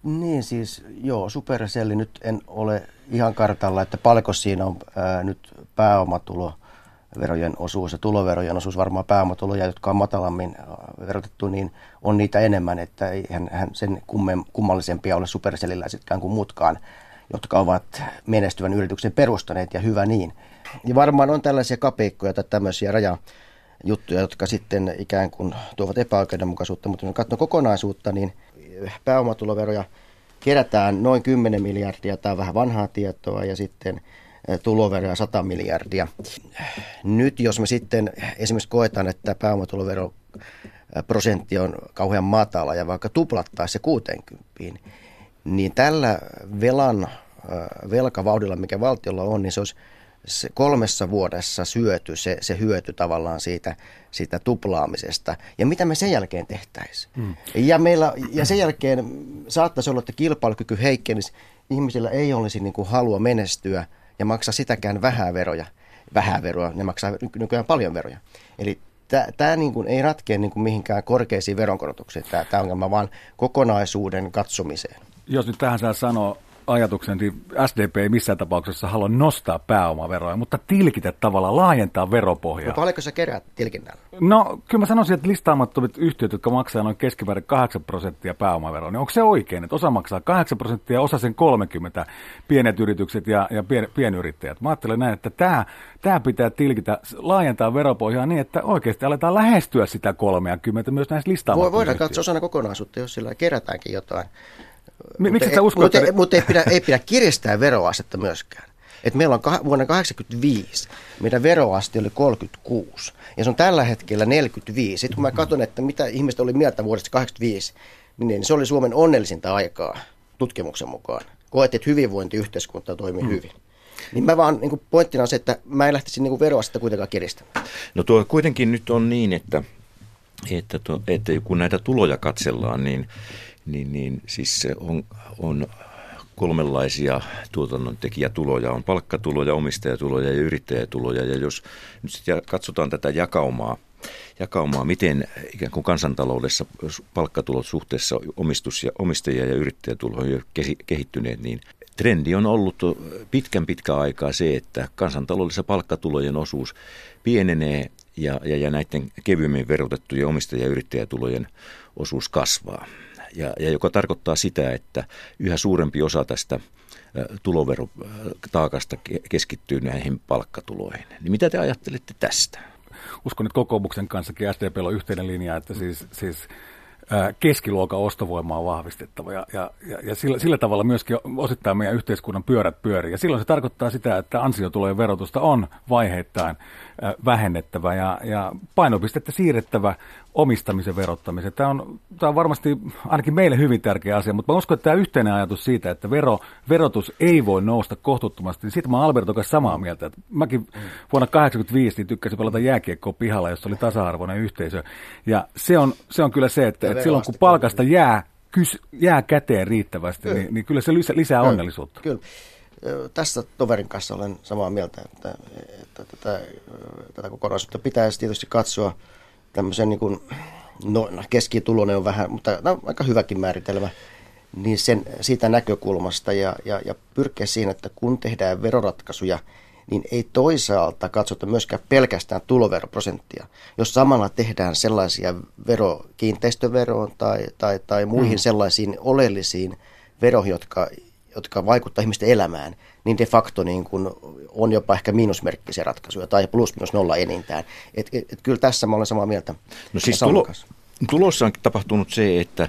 Niin siis, joo, Supercelli nyt en ole ihan kartalla, että paljonko siinä on ää, nyt pääomatulo verojen osuus ja tuloverojen osuus, varmaan pääomatuloja, jotka on matalammin verotettu, niin on niitä enemmän, että ei hän, sen kummen, kummallisempia ole supercelliläisetkään kuin muutkaan, jotka ovat menestyvän yrityksen perustaneet ja hyvä niin. Ja varmaan on tällaisia kapeikkoja tai tämmöisiä rajajuttuja, jotka sitten ikään kuin tuovat epäoikeudenmukaisuutta, mutta jos katsoo kokonaisuutta, niin pääomatuloveroja kerätään noin 10 miljardia, on vähän vanhaa tietoa, ja sitten tuloveroja 100 miljardia. Nyt jos me sitten esimerkiksi koetaan, että pääomatulovero prosentti on kauhean matala ja vaikka tuplattaisiin se 60, niin tällä velan, velkavauhdilla, mikä valtiolla on, niin se olisi se kolmessa vuodessa syöty se, se hyöty tavallaan siitä, siitä tuplaamisesta. Ja mitä me sen jälkeen tehtäisiin? Hmm. Ja, meillä, ja sen jälkeen saattaisi olla, että kilpailukyky heikkenisi. Ihmisillä ei olisi niin kuin halua menestyä ja maksaa sitäkään vähän veroja. Vähän veroa, ne maksaa nykyään paljon veroja. Eli tämä niin kuin ei ratkea niin kuin mihinkään korkeisiin veronkorotuksiin, tämä ongelma, vaan kokonaisuuden katsomiseen. Jos nyt tähän saa sanoa ajatuksen, niin SDP ei missään tapauksessa halua nostaa pääomaveroja, mutta tilkitä tavallaan, laajentaa veropohjaa. No paljonko sä kerät tilkinnällä? No kyllä mä sanoisin, että listaamattomat yhtiöt, jotka maksaa noin keskimäärin 8 prosenttia pääomaveroa, niin onko se oikein, että osa maksaa 8 prosenttia, osa sen 30, pienet yritykset ja, ja pien, pienyrittäjät. Mä ajattelen näin, että tämä, tämä pitää tilkitä, laajentaa veropohjaa niin, että oikeasti aletaan lähestyä sitä 30 myös näissä listaamattomissa Voidaan katsoa osana kokonaisuutta, jos sillä kerätäänkin jotain. Miksi sä uskot, mutta, että... mutta ei, pidä, ei pidä kiristää veroastetta myöskään. Et meillä on kah- vuonna 1985, meidän veroaste oli 36 ja se on tällä hetkellä 45. Sitten kun mä katson, että mitä ihmiset oli mieltä vuodesta 85, niin se oli Suomen onnellisinta aikaa tutkimuksen mukaan. Koettiin, että hyvinvointiyhteiskunta toimii mm. hyvin. Niin mä vaan niin pointtina on se, että mä en lähtisi niin veroastetta kuitenkaan kiristämään. No tuo kuitenkin nyt on niin, että, että, to, että kun näitä tuloja katsellaan, niin niin, niin siis se on, on kolmenlaisia tuotannon tekijätuloja. On palkkatuloja, omistajatuloja ja yrittäjätuloja. Ja jos nyt sitten katsotaan tätä jakaumaa, jakaumaa, miten ikään kuin kansantaloudessa palkkatulot suhteessa omistus- ja omistajia ja yrittäjätuloihin kehittyneet, niin trendi on ollut pitkän pitkä aikaa se, että kansantaloudessa palkkatulojen osuus pienenee ja, ja, ja näiden kevyemmin verotettujen omistaja- ja yrittäjätulojen osuus kasvaa ja, ja joka tarkoittaa sitä, että yhä suurempi osa tästä tuloverotaakasta keskittyy näihin palkkatuloihin. Niin mitä te ajattelette tästä? Uskon, että kokoomuksen kanssakin SDP on yhteinen linja, että siis, siis keskiluokan ostovoimaa vahvistettava ja, ja, ja sillä, sillä tavalla myöskin osittain meidän yhteiskunnan pyörät pyörii. Ja silloin se tarkoittaa sitä, että ansiotulojen verotusta on vaiheittain vähennettävä ja, ja painopistettä siirrettävä omistamisen verottamiseen. Tämä on, tämä on varmasti ainakin meille hyvin tärkeä asia, mutta mä uskon, että tämä yhteinen ajatus siitä, että vero, verotus ei voi nousta kohtuuttomasti, niin siitä mä olen Alberto kanssa samaa mieltä. Että mäkin vuonna 1985 niin tykkäsin pelata jääkiekkoa pihalla, jossa oli tasa-arvoinen yhteisö. Ja se on, se on kyllä se, että, että silloin kun palkasta jää, kys, jää käteen riittävästi, niin, niin kyllä se lisää, lisää onnellisuutta. Kyllä. Tässä toverin kanssa olen samaa mieltä, että, että tätä, tätä kokonaisuutta pitäisi tietysti katsoa tämmöisen niin kuin, no, keskitulonen on vähän, mutta no, aika hyväkin määritelmä, niin sen, siitä näkökulmasta ja, ja, ja pyrkiä siinä, että kun tehdään veroratkaisuja, niin ei toisaalta katsota myöskään pelkästään tuloveroprosenttia. Jos samalla tehdään sellaisia vero, kiinteistöveroon tai, tai, tai muihin hmm. sellaisiin oleellisiin veroihin, jotka, jotka vaikuttavat ihmisten elämään, niin de facto niin kuin on jopa ehkä miinusmerkkisiä ratkaisuja tai plus minus nolla enintään. Et, et, et kyllä tässä mä olen samaa mieltä. No siis tulo, tulossa on tapahtunut se, että,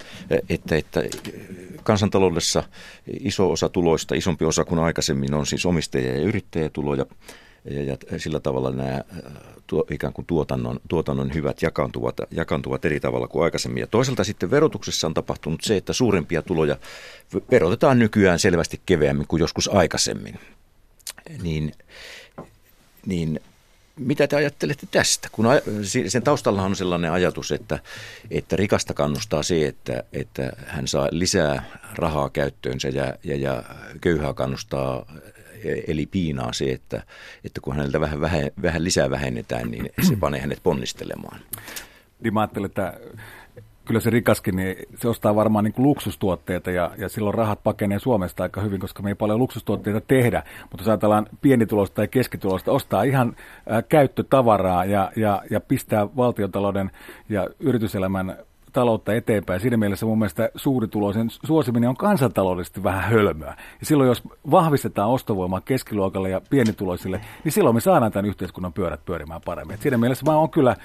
että, että kansantaloudessa iso osa tuloista, isompi osa kuin aikaisemmin on siis omistajia ja yrittäjätuloja ja, ja sillä tavalla nämä tuo, ikään kuin tuotannon, tuotannon hyvät jakaantuvat, jakaantuvat eri tavalla kuin aikaisemmin. Ja toisaalta sitten verotuksessa on tapahtunut se, että suurempia tuloja verotetaan nykyään selvästi keveämmin kuin joskus aikaisemmin. Niin, niin mitä te ajattelette tästä? Kun sen taustalla on sellainen ajatus, että, että rikasta kannustaa se, että, että hän saa lisää rahaa käyttöönsä ja, ja, ja köyhää kannustaa eli piinaa se, että, että kun häneltä vähän, vähän, vähän lisää vähennetään, niin se panee hänet ponnistelemaan. Niin mä ajattelen, että kyllä se rikaskin, niin se ostaa varmaan niin luksustuotteita ja, ja silloin rahat pakenee Suomesta aika hyvin, koska me ei paljon luksustuotteita tehdä. Mutta jos ajatellaan pienitulosta tai keskitulosta, ostaa ihan käyttötavaraa ja, ja, ja pistää valtiotalouden ja yrityselämän taloutta eteenpäin. Siinä mielessä mun mielestä suurituloisen suosiminen on kansantaloudellisesti vähän hölmöä. Ja silloin jos vahvistetaan ostovoimaa keskiluokalle ja pienituloisille, niin silloin me saadaan tämän yhteiskunnan pyörät pyörimään paremmin. Et siinä mielessä mä oon kyllä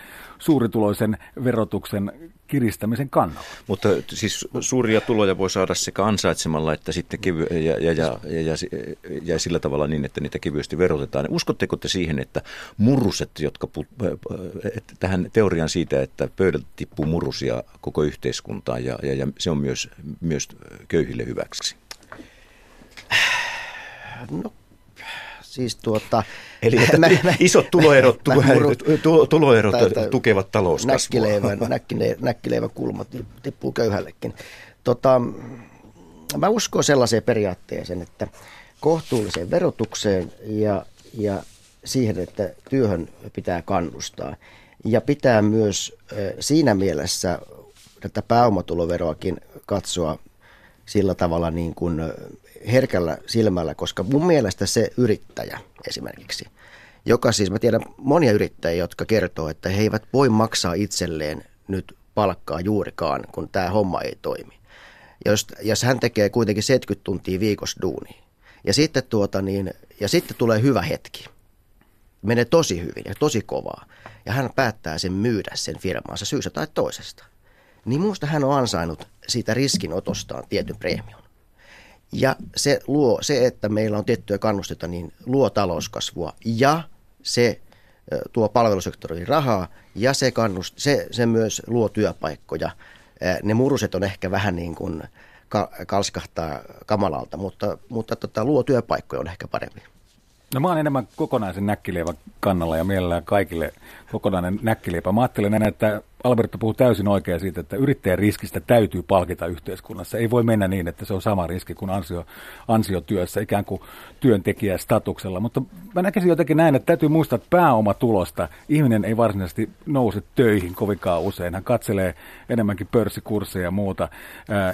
suurituloisen verotuksen kiristämisen kannalla. Mutta siis suuria tuloja voi saada sekä ansaitsemalla että sitten kevy- ja, ja, ja, ja, ja, ja sillä tavalla niin, että niitä kevyesti verotetaan. Uskotteko te siihen, että muruset, jotka pu- että tähän teorian siitä, että pöydältä tippuu murusia koko yhteiskuntaan ja, ja, ja se on myös, myös köyhille hyväksi? No Siis tuota, Eli että mä, mä, isot tuloerot, mä, tu, tuloerot tältä, tukevat talouskasvua. Näkkileivän, näkkile, näkkileivän kulmat tippuu köyhällekin. Tota, mä uskon sellaiseen periaatteeseen, että kohtuulliseen verotukseen ja, ja siihen, että työhön pitää kannustaa. Ja pitää myös siinä mielessä tätä pääomatuloveroakin katsoa sillä tavalla niin kuin herkällä silmällä, koska mun mielestä se yrittäjä esimerkiksi, joka siis, mä tiedän monia yrittäjiä, jotka kertoo, että he eivät voi maksaa itselleen nyt palkkaa juurikaan, kun tämä homma ei toimi. Jos, jos hän tekee kuitenkin 70 tuntia viikossa duunia, ja sitten, tuota niin, ja sitten tulee hyvä hetki, menee tosi hyvin ja tosi kovaa, ja hän päättää sen myydä sen firmaansa syystä tai toisesta, niin minusta hän on ansainnut siitä riskinotostaan tietyn preemion. Ja se luo, se, että meillä on tiettyä kannustetta, niin luo talouskasvua ja se tuo palvelusektoriin rahaa ja se, kannust, se, se myös luo työpaikkoja. Ne muruset on ehkä vähän niin kuin kalskahtaa kamalalta, mutta, mutta tota, luo työpaikkoja on ehkä paremmin. No mä oon enemmän kokonaisen näkkileivän kannalla ja mielellään kaikille kokonainen näkkileipä. Mä ajattelen että Alberto puhuu täysin oikein siitä, että yrittäjän riskistä täytyy palkita yhteiskunnassa. Ei voi mennä niin, että se on sama riski kuin ansio, ansiotyössä, ikään kuin työntekijästatuksella. Mutta mä näkisin jotenkin näin, että täytyy muistaa, että pääomatulosta ihminen ei varsinaisesti nouse töihin kovinkaan usein. Hän katselee enemmänkin pörssikursseja ja muuta.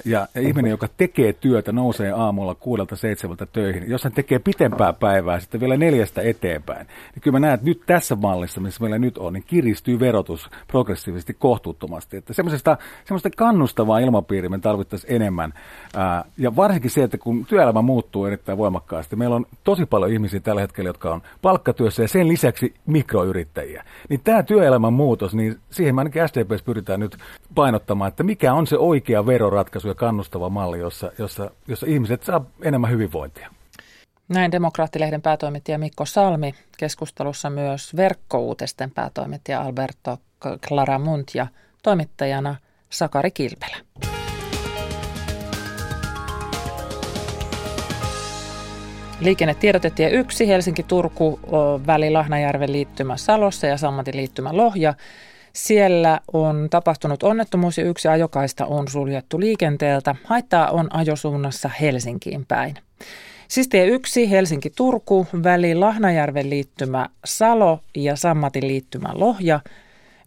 Ja ihminen, joka tekee työtä, nousee aamulla kuudelta seitsemältä töihin. Jos hän tekee pitempää päivää, sitten vielä neljästä eteenpäin, niin kyllä mä näen, että nyt tässä mallissa, missä meillä nyt on, niin kiristyy verotus progressiivisesti kohtuuttomasti. Että semmoisesta, semmoista kannustavaa ilmapiiriä me tarvittaisiin enemmän. Ää, ja varsinkin se, että kun työelämä muuttuu erittäin voimakkaasti, meillä on tosi paljon ihmisiä tällä hetkellä, jotka on palkkatyössä ja sen lisäksi mikroyrittäjiä. Niin tämä työelämän muutos, niin siihen me ainakin SDPS pyritään nyt painottamaan, että mikä on se oikea veroratkaisu ja kannustava malli, jossa, jossa, jossa ihmiset saa enemmän hyvinvointia. Näin Demokraattilehden päätoimittaja Mikko Salmi, keskustelussa myös verkkouutisten päätoimittaja Alberto Claramunt ja toimittajana Sakari Kilpelä. Liikennetiedotetie 1 Helsinki-Turku väli Lahnajärven liittymä Salossa ja Sammatin liittymä Lohja. Siellä on tapahtunut onnettomuus ja yksi ajokaista on suljettu liikenteeltä. Haittaa on ajosuunnassa Helsinkiin päin. Siis tie 1 Helsinki-Turku väli Lahnajärven liittymä Salo ja Sammatin liittymä Lohja –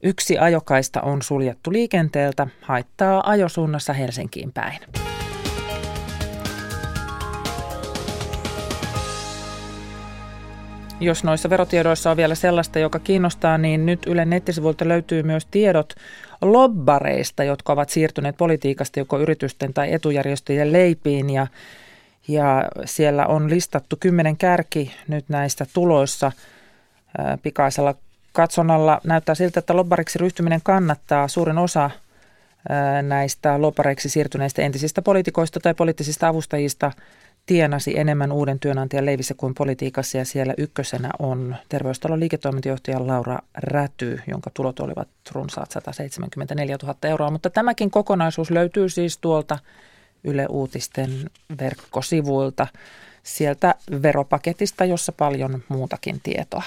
Yksi ajokaista on suljettu liikenteeltä, haittaa ajosuunnassa Helsinkiin päin. Jos noissa verotiedoissa on vielä sellaista, joka kiinnostaa, niin nyt Ylen nettisivuilta löytyy myös tiedot lobbareista, jotka ovat siirtyneet politiikasta joko yritysten tai etujärjestöjen leipiin. Ja, ja siellä on listattu kymmenen kärki nyt näistä tuloissa pikaisella katsonnalla näyttää siltä, että lobbariksi ryhtyminen kannattaa. Suurin osa näistä lobbareiksi siirtyneistä entisistä poliitikoista tai poliittisista avustajista tienasi enemmän uuden työnantajan leivissä kuin politiikassa ja siellä ykkösenä on terveystalon liiketoimintajohtaja Laura Räty, jonka tulot olivat runsaat 174 000 euroa. Mutta tämäkin kokonaisuus löytyy siis tuolta Yle Uutisten verkkosivuilta, sieltä veropaketista, jossa paljon muutakin tietoa.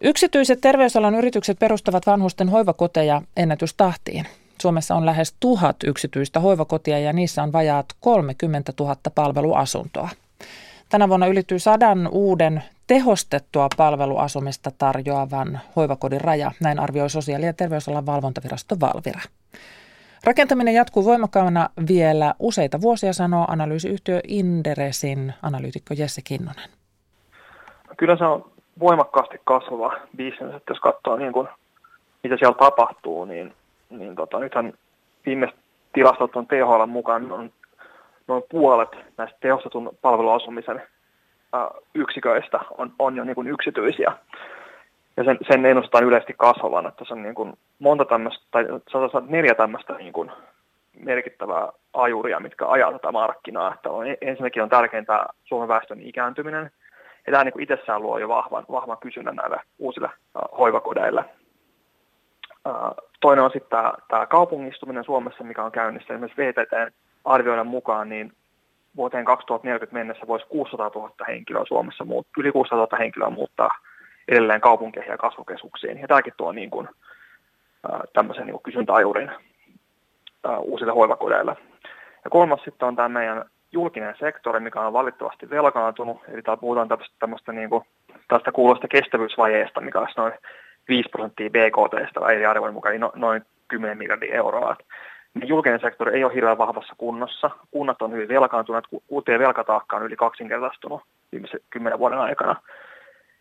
Yksityiset terveysalan yritykset perustavat vanhusten hoivakoteja ennätystahtiin. Suomessa on lähes tuhat yksityistä hoivakotia ja niissä on vajaat 30 000 palveluasuntoa. Tänä vuonna ylittyy sadan uuden tehostettua palveluasumista tarjoavan hoivakodin raja, näin arvioi sosiaali- ja terveysalan valvontavirasto Valvira. Rakentaminen jatkuu voimakkaana vielä useita vuosia, sanoo analyysiyhtiö Inderesin analyytikko Jesse Kinnunen. Kyllä se on voimakkaasti kasvava bisnes, että jos katsoo niin kuin, mitä siellä tapahtuu, niin, niin tota, nythän viimeiset tilastot on THL mukaan on noin puolet näistä tehostetun palveluasumisen yksiköistä on, on jo niin kuin yksityisiä. Ja sen, sen ennustetaan yleisesti kasvavan, että se on niin kuin monta tämmöistä, tai sanotaan neljä tämmöistä niin kuin merkittävää ajuria, mitkä ajaa tätä markkinaa. Että on, ensinnäkin on tärkeintä Suomen väestön ikääntyminen, ja tämä niin itsessään luo jo vahvan, vahvan kysynnän näille uusille hoivakodeille. Toinen on sitten tämä, tämä kaupungistuminen Suomessa, mikä on käynnissä. Esimerkiksi VTTn arvioiden mukaan niin vuoteen 2040 mennessä voisi 600 000 henkilöä Suomessa, yli 600 000 henkilöä muuttaa edelleen kaupunkeihin ja kasvukeskuksiin. Ja tämäkin tuo niin kuin, tämmöisen niin kysyntäajurin uusille hoivakodeille. Ja kolmas sitten on tämä meidän julkinen sektori, mikä on valitettavasti velkaantunut. Eli täällä puhutaan tämmöistä, tämmöistä niin kuin, tästä kuulosta kestävyysvajeesta, mikä olisi noin 5 prosenttia BKT eri arvojen mukaan, no, noin 10 miljardia euroa. Niin julkinen sektori ei ole hirveän vahvassa kunnossa. Kunnat on hyvin velkaantuneet, kuntien velkataakka on yli kaksinkertaistunut viimeisen kymmenen vuoden aikana.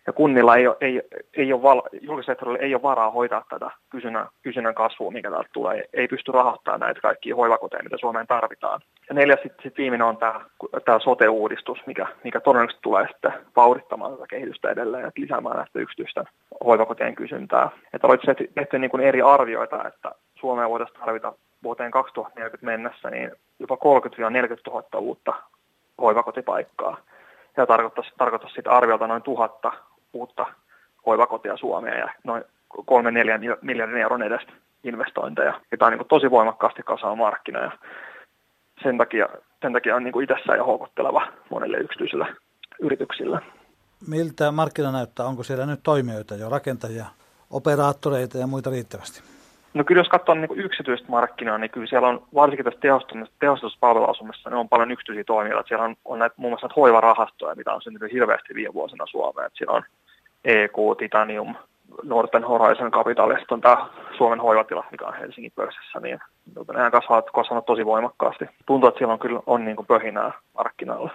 Ja kunnilla ei ole, ei, ei ole val, ei ole varaa hoitaa tätä kysynnän, kysynnän kasvua, mikä täältä tulee. Ei pysty rahoittamaan näitä kaikkia hoivakoteja, mitä Suomeen tarvitaan. Ja neljäs sitten sit viimeinen on tämä, tämä sote-uudistus, mikä, mikä todennäköisesti tulee sitten vauhdittamaan tätä kehitystä edelleen ja lisäämään näistä yksityisten hoivakotien kysyntää. Että olette tehty niin kuin eri arvioita, että Suomeen voitaisiin tarvita vuoteen 2040 mennessä niin jopa 30-40 000 uutta hoivakotipaikkaa. Ja tarkoittaisi, tarkoittaisi sitä arviolta noin tuhatta uutta hoivakotia Suomeen ja noin 3-4 miljardin euron edestä investointeja. Ja tämä on niin tosi voimakkaasti kasvava markkina ja sen takia, sen takia on niin itsessään jo houkutteleva monelle yksityiselle yrityksille. Miltä markkina näyttää? Onko siellä nyt toimijoita jo, rakentajia, operaattoreita ja muita riittävästi? No kyllä jos katsoo niin yksityistä markkinaa, niin kyllä siellä on varsinkin tässä tehostetussa palveluasumissa, niin on paljon yksityisiä toimijoita. Siellä on, on näitä, muun muassa näitä hoivarahastoja, mitä on syntynyt hirveästi viime vuosina Suomeen. Että siellä on EQ, Titanium, Norten Horizon Capital, on tämä Suomen hoivatila, mikä on Helsingin pörssissä, niin nehän kasvavat, kasvavat tosi voimakkaasti. Tuntuu, että siellä on kyllä on niin kuin pöhinää markkinoilla.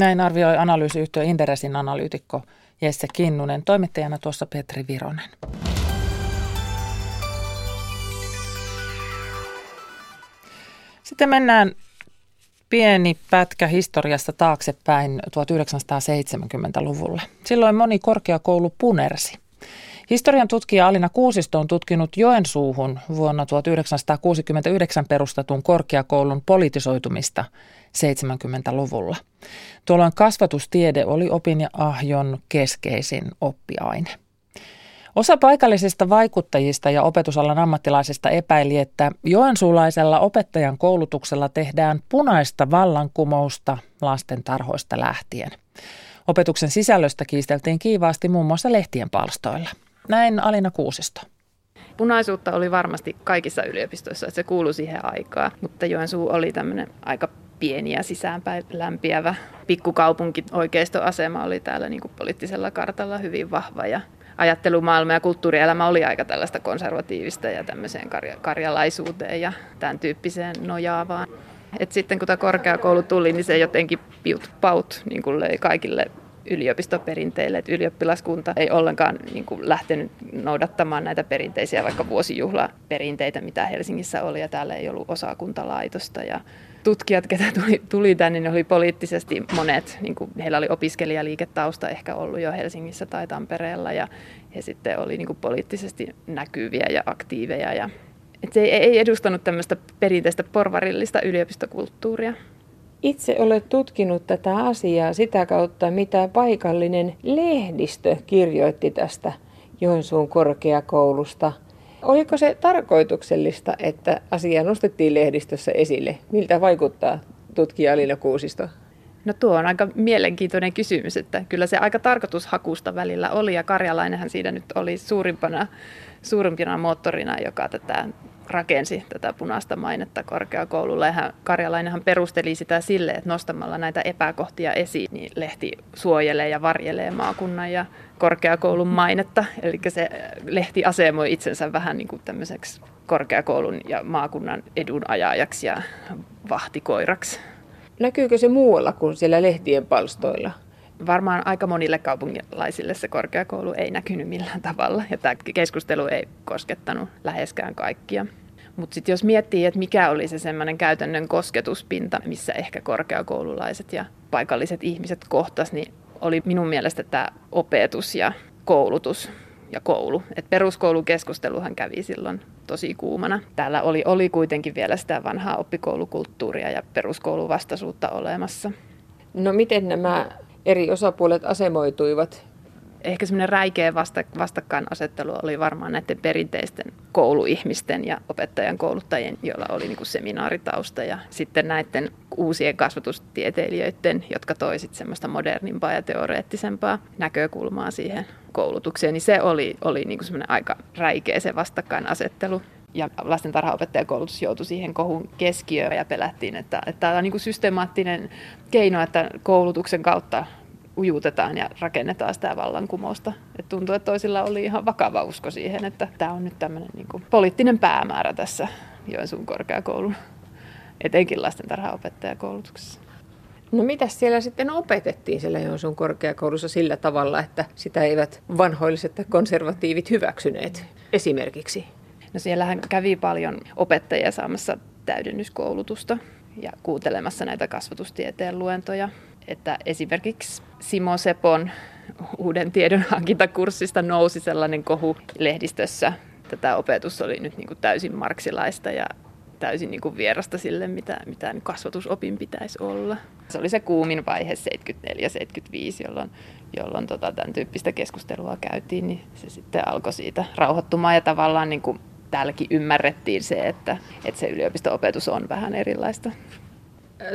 Näin arvioi analyysiyhtiö Inderesin analyytikko Jesse Kinnunen, toimittajana tuossa Petri Vironen. Sitten mennään pieni pätkä historiasta taaksepäin 1970-luvulle. Silloin moni korkeakoulu punersi. Historian tutkija Alina Kuusisto on tutkinut Joensuuhun vuonna 1969 perustatun korkeakoulun politisoitumista 70-luvulla. Tuolloin kasvatustiede oli opin ja ahjon keskeisin oppiaine. Osa paikallisista vaikuttajista ja opetusalan ammattilaisista epäili, että joensuulaisella opettajan koulutuksella tehdään punaista vallankumousta lasten tarhoista lähtien. Opetuksen sisällöstä kiisteltiin kiivaasti muun muassa lehtien palstoilla. Näin Alina Kuusisto. Punaisuutta oli varmasti kaikissa yliopistoissa, että se kuului siihen aikaan, mutta Joensuu oli tämmöinen aika pieni ja sisäänpäin lämpiävä pikkukaupunki. Oikeistoasema oli täällä niin kuin poliittisella kartalla hyvin vahva ja ajattelumaailma ja kulttuurielämä oli aika tällaista konservatiivista ja tämmöiseen karja- karjalaisuuteen ja tämän tyyppiseen nojaavaan. Et sitten kun tämä korkeakoulu tuli, niin se jotenkin piut paut niin kuin löi kaikille yliopistoperinteille, että ylioppilaskunta ei ollenkaan niin kuin lähtenyt noudattamaan näitä perinteisiä vaikka vuosijuhlaperinteitä, mitä Helsingissä oli, ja täällä ei ollut osakuntalaitosta. Ja tutkijat, ketä tuli, tuli tänne, niin oli poliittisesti monet, niin kuin heillä oli opiskelijaliiketausta ehkä ollut jo Helsingissä tai Tampereella, ja he sitten oli niin kuin poliittisesti näkyviä ja aktiiveja. Ja, et se ei, ei edustanut tämmöistä perinteistä porvarillista yliopistokulttuuria. Itse olet tutkinut tätä asiaa sitä kautta, mitä paikallinen lehdistö kirjoitti tästä Joensuun korkeakoulusta. Oliko se tarkoituksellista, että asia nostettiin lehdistössä esille? Miltä vaikuttaa tutkija Alina Kuusisto? No tuo on aika mielenkiintoinen kysymys, että kyllä se aika tarkoitushakusta välillä oli ja Karjalainenhan siinä nyt oli suurimpana, suurimpina moottorina, joka tätä rakensi tätä punaista mainetta korkeakoululla. Ja hän, Karjalainenhan perusteli sitä sille, että nostamalla näitä epäkohtia esiin, niin lehti suojelee ja varjelee maakunnan ja korkeakoulun mainetta. Eli se lehti asemoi itsensä vähän niin kuin tämmöiseksi korkeakoulun ja maakunnan edun ajajaksi ja vahtikoiraksi. Näkyykö se muualla kuin siellä lehtien palstoilla? Varmaan aika monille kaupunkilaisille se korkeakoulu ei näkynyt millään tavalla ja tämä keskustelu ei koskettanut läheskään kaikkia. Mutta sitten jos miettii, että mikä oli se semmoinen käytännön kosketuspinta, missä ehkä korkeakoululaiset ja paikalliset ihmiset kohtas, niin oli minun mielestä tämä opetus ja koulutus ja koulu. Et peruskoulukeskusteluhan kävi silloin tosi kuumana. Täällä oli, oli kuitenkin vielä sitä vanhaa oppikoulukulttuuria ja peruskouluvastaisuutta olemassa. No miten nämä eri osapuolet asemoituivat ehkä semmoinen räikeä vasta, vastakkainasettelu oli varmaan näiden perinteisten kouluihmisten ja opettajan kouluttajien, joilla oli niin kuin seminaaritausta ja sitten näiden uusien kasvatustieteilijöiden, jotka toisit semmoista modernimpaa ja teoreettisempaa näkökulmaa siihen koulutukseen, niin se oli, oli niin kuin semmoinen aika räikeä se vastakkainasettelu. Ja lastentarhaopettajakoulutus joutui siihen kohun keskiöön ja pelättiin, että, että tämä on niin kuin systemaattinen keino, että koulutuksen kautta ujutetaan ja rakennetaan sitä vallankumousta. Et tuntuu, että toisilla oli ihan vakava usko siihen, että tämä on nyt tämmöinen niin kuin poliittinen päämäärä tässä Joensuun korkeakoulun, etenkin lastentarhaopettajakoulutuksessa. No mitä siellä sitten opetettiin siellä Joensuun korkeakoulussa sillä tavalla, että sitä eivät vanhoilliset konservatiivit hyväksyneet esimerkiksi? No siellähän kävi paljon opettajia saamassa täydennyskoulutusta ja kuuntelemassa näitä kasvatustieteen luentoja että esimerkiksi Simo Sepon uuden tiedonhankintakurssista nousi sellainen kohu lehdistössä. Tätä opetus oli nyt niin kuin täysin marksilaista ja täysin niin kuin vierasta sille, mitä, mitä kasvatusopin pitäisi olla. Se oli se kuumin vaihe 74-75, jolloin, jolloin tota, tämän tyyppistä keskustelua käytiin, niin se sitten alkoi siitä rauhoittumaan ja tavallaan niin kuin täälläkin ymmärrettiin se, että, että se yliopisto-opetus on vähän erilaista.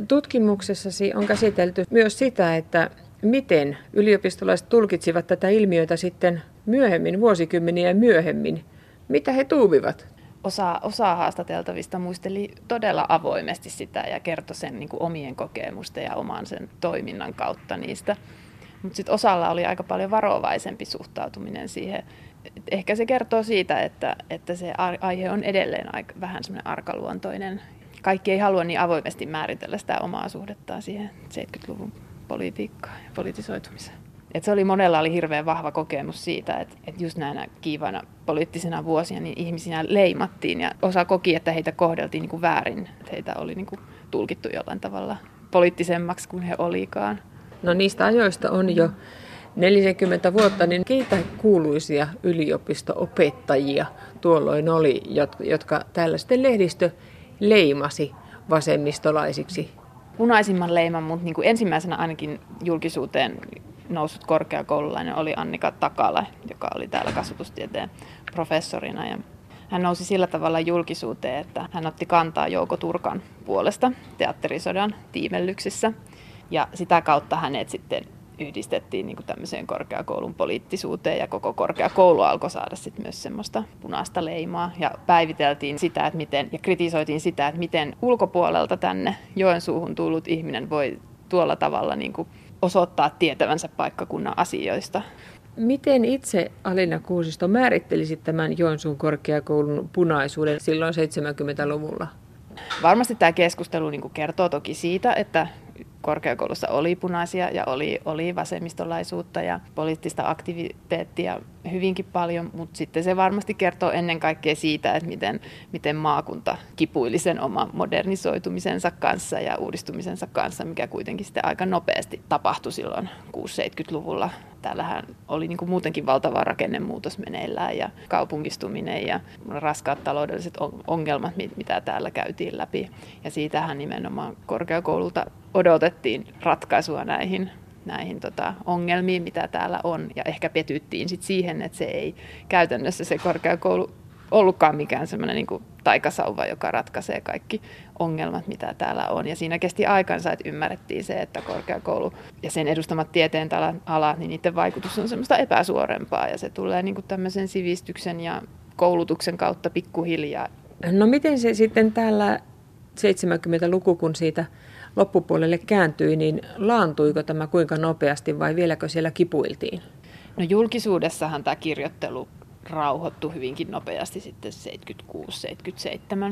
Tutkimuksessasi on käsitelty myös sitä, että miten yliopistolaiset tulkitsivat tätä ilmiötä sitten myöhemmin, vuosikymmeniä myöhemmin. Mitä he tuumivat? Osa, osa haastateltavista muisteli todella avoimesti sitä ja kertoi sen niin omien kokemusten ja oman sen toiminnan kautta niistä. Mutta sitten osalla oli aika paljon varovaisempi suhtautuminen siihen. Ehkä se kertoo siitä, että, että se aihe on edelleen aika, vähän semmoinen arkaluontoinen kaikki ei halua niin avoimesti määritellä sitä omaa suhdettaan siihen 70-luvun politiikkaan ja politisoitumiseen. Et se oli monella oli hirveän vahva kokemus siitä, että, että just näinä kiivana poliittisina vuosina niin ihmisinä leimattiin ja osa koki, että heitä kohdeltiin niin kuin väärin, että heitä oli niin kuin tulkittu jollain tavalla poliittisemmaksi kuin he olikaan. No niistä ajoista on jo 40 vuotta, niin keitä kuuluisia yliopisto-opettajia tuolloin oli, jotka tällaisten lehdistö leimasi vasemmistolaisiksi? Punaisimman leiman, mutta niin kuin ensimmäisenä ainakin julkisuuteen noussut korkeakoululainen oli Annika Takala, joka oli täällä kasvatustieteen professorina. Ja hän nousi sillä tavalla julkisuuteen, että hän otti kantaa Jouko Turkan puolesta teatterisodan tiimellyksissä. Ja sitä kautta hänet sitten yhdistettiin niin kuin tämmöiseen korkeakoulun poliittisuuteen ja koko korkeakoulu alkoi saada sitten myös semmoista punaista leimaa ja päiviteltiin sitä, että miten, ja kritisoitiin sitä, että miten ulkopuolelta tänne Joensuuhun tullut ihminen voi tuolla tavalla niin kuin osoittaa tietävänsä paikkakunnan asioista. Miten itse Alina Kuusisto määrittelisit tämän Joensuun korkeakoulun punaisuuden silloin 70-luvulla? Varmasti tämä keskustelu niin kertoo toki siitä, että korkeakoulussa oli punaisia ja oli, oli vasemmistolaisuutta ja poliittista aktiviteettia hyvinkin paljon, mutta sitten se varmasti kertoo ennen kaikkea siitä, että miten, miten maakunta kipuili sen oman modernisoitumisensa kanssa ja uudistumisensa kanssa, mikä kuitenkin sitten aika nopeasti tapahtui silloin 6-70-luvulla. Täällähän oli niin kuin muutenkin valtava rakennemuutos meneillään ja kaupungistuminen ja raskaat taloudelliset ongelmat, mitä täällä käytiin läpi. Ja siitähän nimenomaan korkeakoululta odotettiin ratkaisua näihin näihin tota, ongelmiin, mitä täällä on. Ja ehkä petyttiin sit siihen, että se ei käytännössä se korkeakoulu ollutkaan mikään semmoinen niin taikasauva, joka ratkaisee kaikki ongelmat, mitä täällä on. Ja siinä kesti aikansa, että ymmärrettiin se, että korkeakoulu ja sen edustamat tieteen alat, niin niiden vaikutus on semmoista epäsuorempaa. Ja se tulee niin kuin tämmöisen sivistyksen ja koulutuksen kautta pikkuhiljaa No miten se sitten täällä 70-luku, kun siitä loppupuolelle kääntyi, niin laantuiko tämä kuinka nopeasti vai vieläkö siellä kipuiltiin? No julkisuudessahan tämä kirjoittelu rauhoittui hyvinkin nopeasti sitten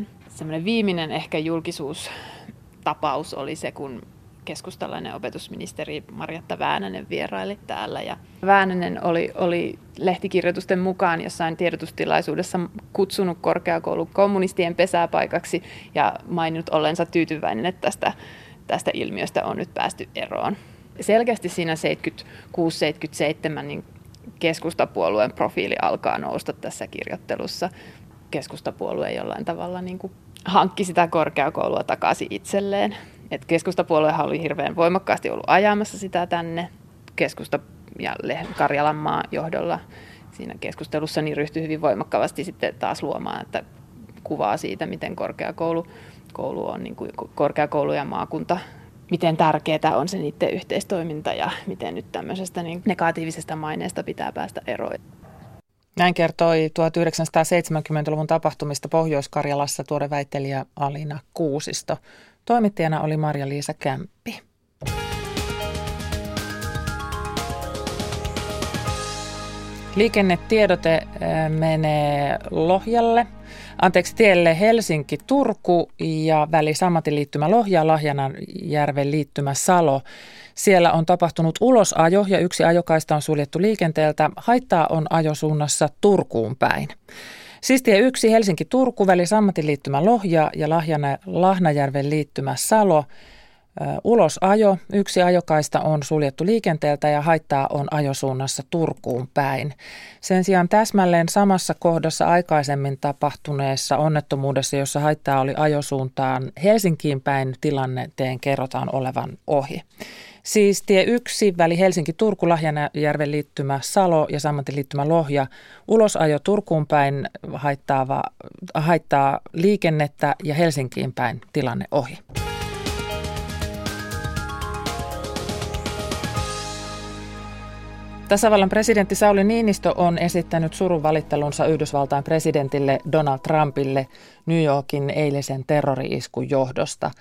76-77. Semmoinen viimeinen ehkä julkisuustapaus oli se, kun keskustalainen opetusministeri Marjatta Väänänen vieraili täällä. Ja Väänänen oli, oli lehtikirjoitusten mukaan jossain tiedotustilaisuudessa kutsunut korkeakoulun kommunistien pesäpaikaksi ja maininnut ollensa tyytyväinen, että tästä, tästä ilmiöstä on nyt päästy eroon. Selkeästi siinä 76-77 niin keskustapuolueen profiili alkaa nousta tässä kirjoittelussa. Keskustapuolue jollain tavalla niin kuin hankki sitä korkeakoulua takaisin itselleen. Et keskustapuoluehan oli hirveän voimakkaasti ollut ajamassa sitä tänne. Keskusta ja Karjalan maa johdolla siinä keskustelussa niin ryhtyi hyvin voimakkaasti sitten taas luomaan että kuvaa siitä, miten korkeakoulu koulu on, niin kuin korkeakoulu ja maakunta miten tärkeää on se niiden yhteistoiminta ja miten nyt tämmöisestä niin negatiivisesta maineesta pitää päästä eroon. Näin kertoi 1970-luvun tapahtumista Pohjois-Karjalassa tuore väittelijä Alina Kuusisto. Toimittajana oli Marja-Liisa Kämppi. Liikennetiedote eh, menee Lohjalle, anteeksi tielle Helsinki-Turku ja väli liittymä Lohja, Lahjanajärven liittymä Salo. Siellä on tapahtunut ulosajo ja yksi ajokaista on suljettu liikenteeltä. Haittaa on ajosuunnassa Turkuun päin. Siis tie 1 Helsinki-Turku, väli Sammatin liittymä Lohja ja Lahjana, Lahnajärven liittymä Salo. Ulos ajo, yksi ajokaista on suljettu liikenteeltä ja haittaa on ajosuunnassa Turkuun päin. Sen sijaan täsmälleen samassa kohdassa aikaisemmin tapahtuneessa onnettomuudessa, jossa haittaa oli ajosuuntaan Helsinkiin päin, tilanteen kerrotaan olevan ohi. Siis tie 1, väli Helsinki-Turku, Lahjanjärven liittymä Salo ja samaten liittymä Lohja. Ulosajo Turkuun päin haittaa liikennettä ja Helsinkiin päin tilanne ohi. Tasavallan presidentti Sauli Niinistö on esittänyt surun valittelunsa Yhdysvaltain presidentille Donald Trumpille New Yorkin eilisen terrori-iskun johdosta.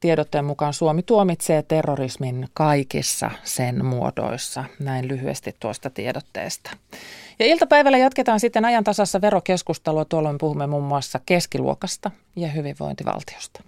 Tiedotteen mukaan Suomi tuomitsee terrorismin kaikissa sen muodoissa. Näin lyhyesti tuosta tiedotteesta. Ja iltapäivällä jatketaan sitten ajan tasassa verokeskustelua. Tuolloin puhumme muun muassa keskiluokasta ja hyvinvointivaltiosta.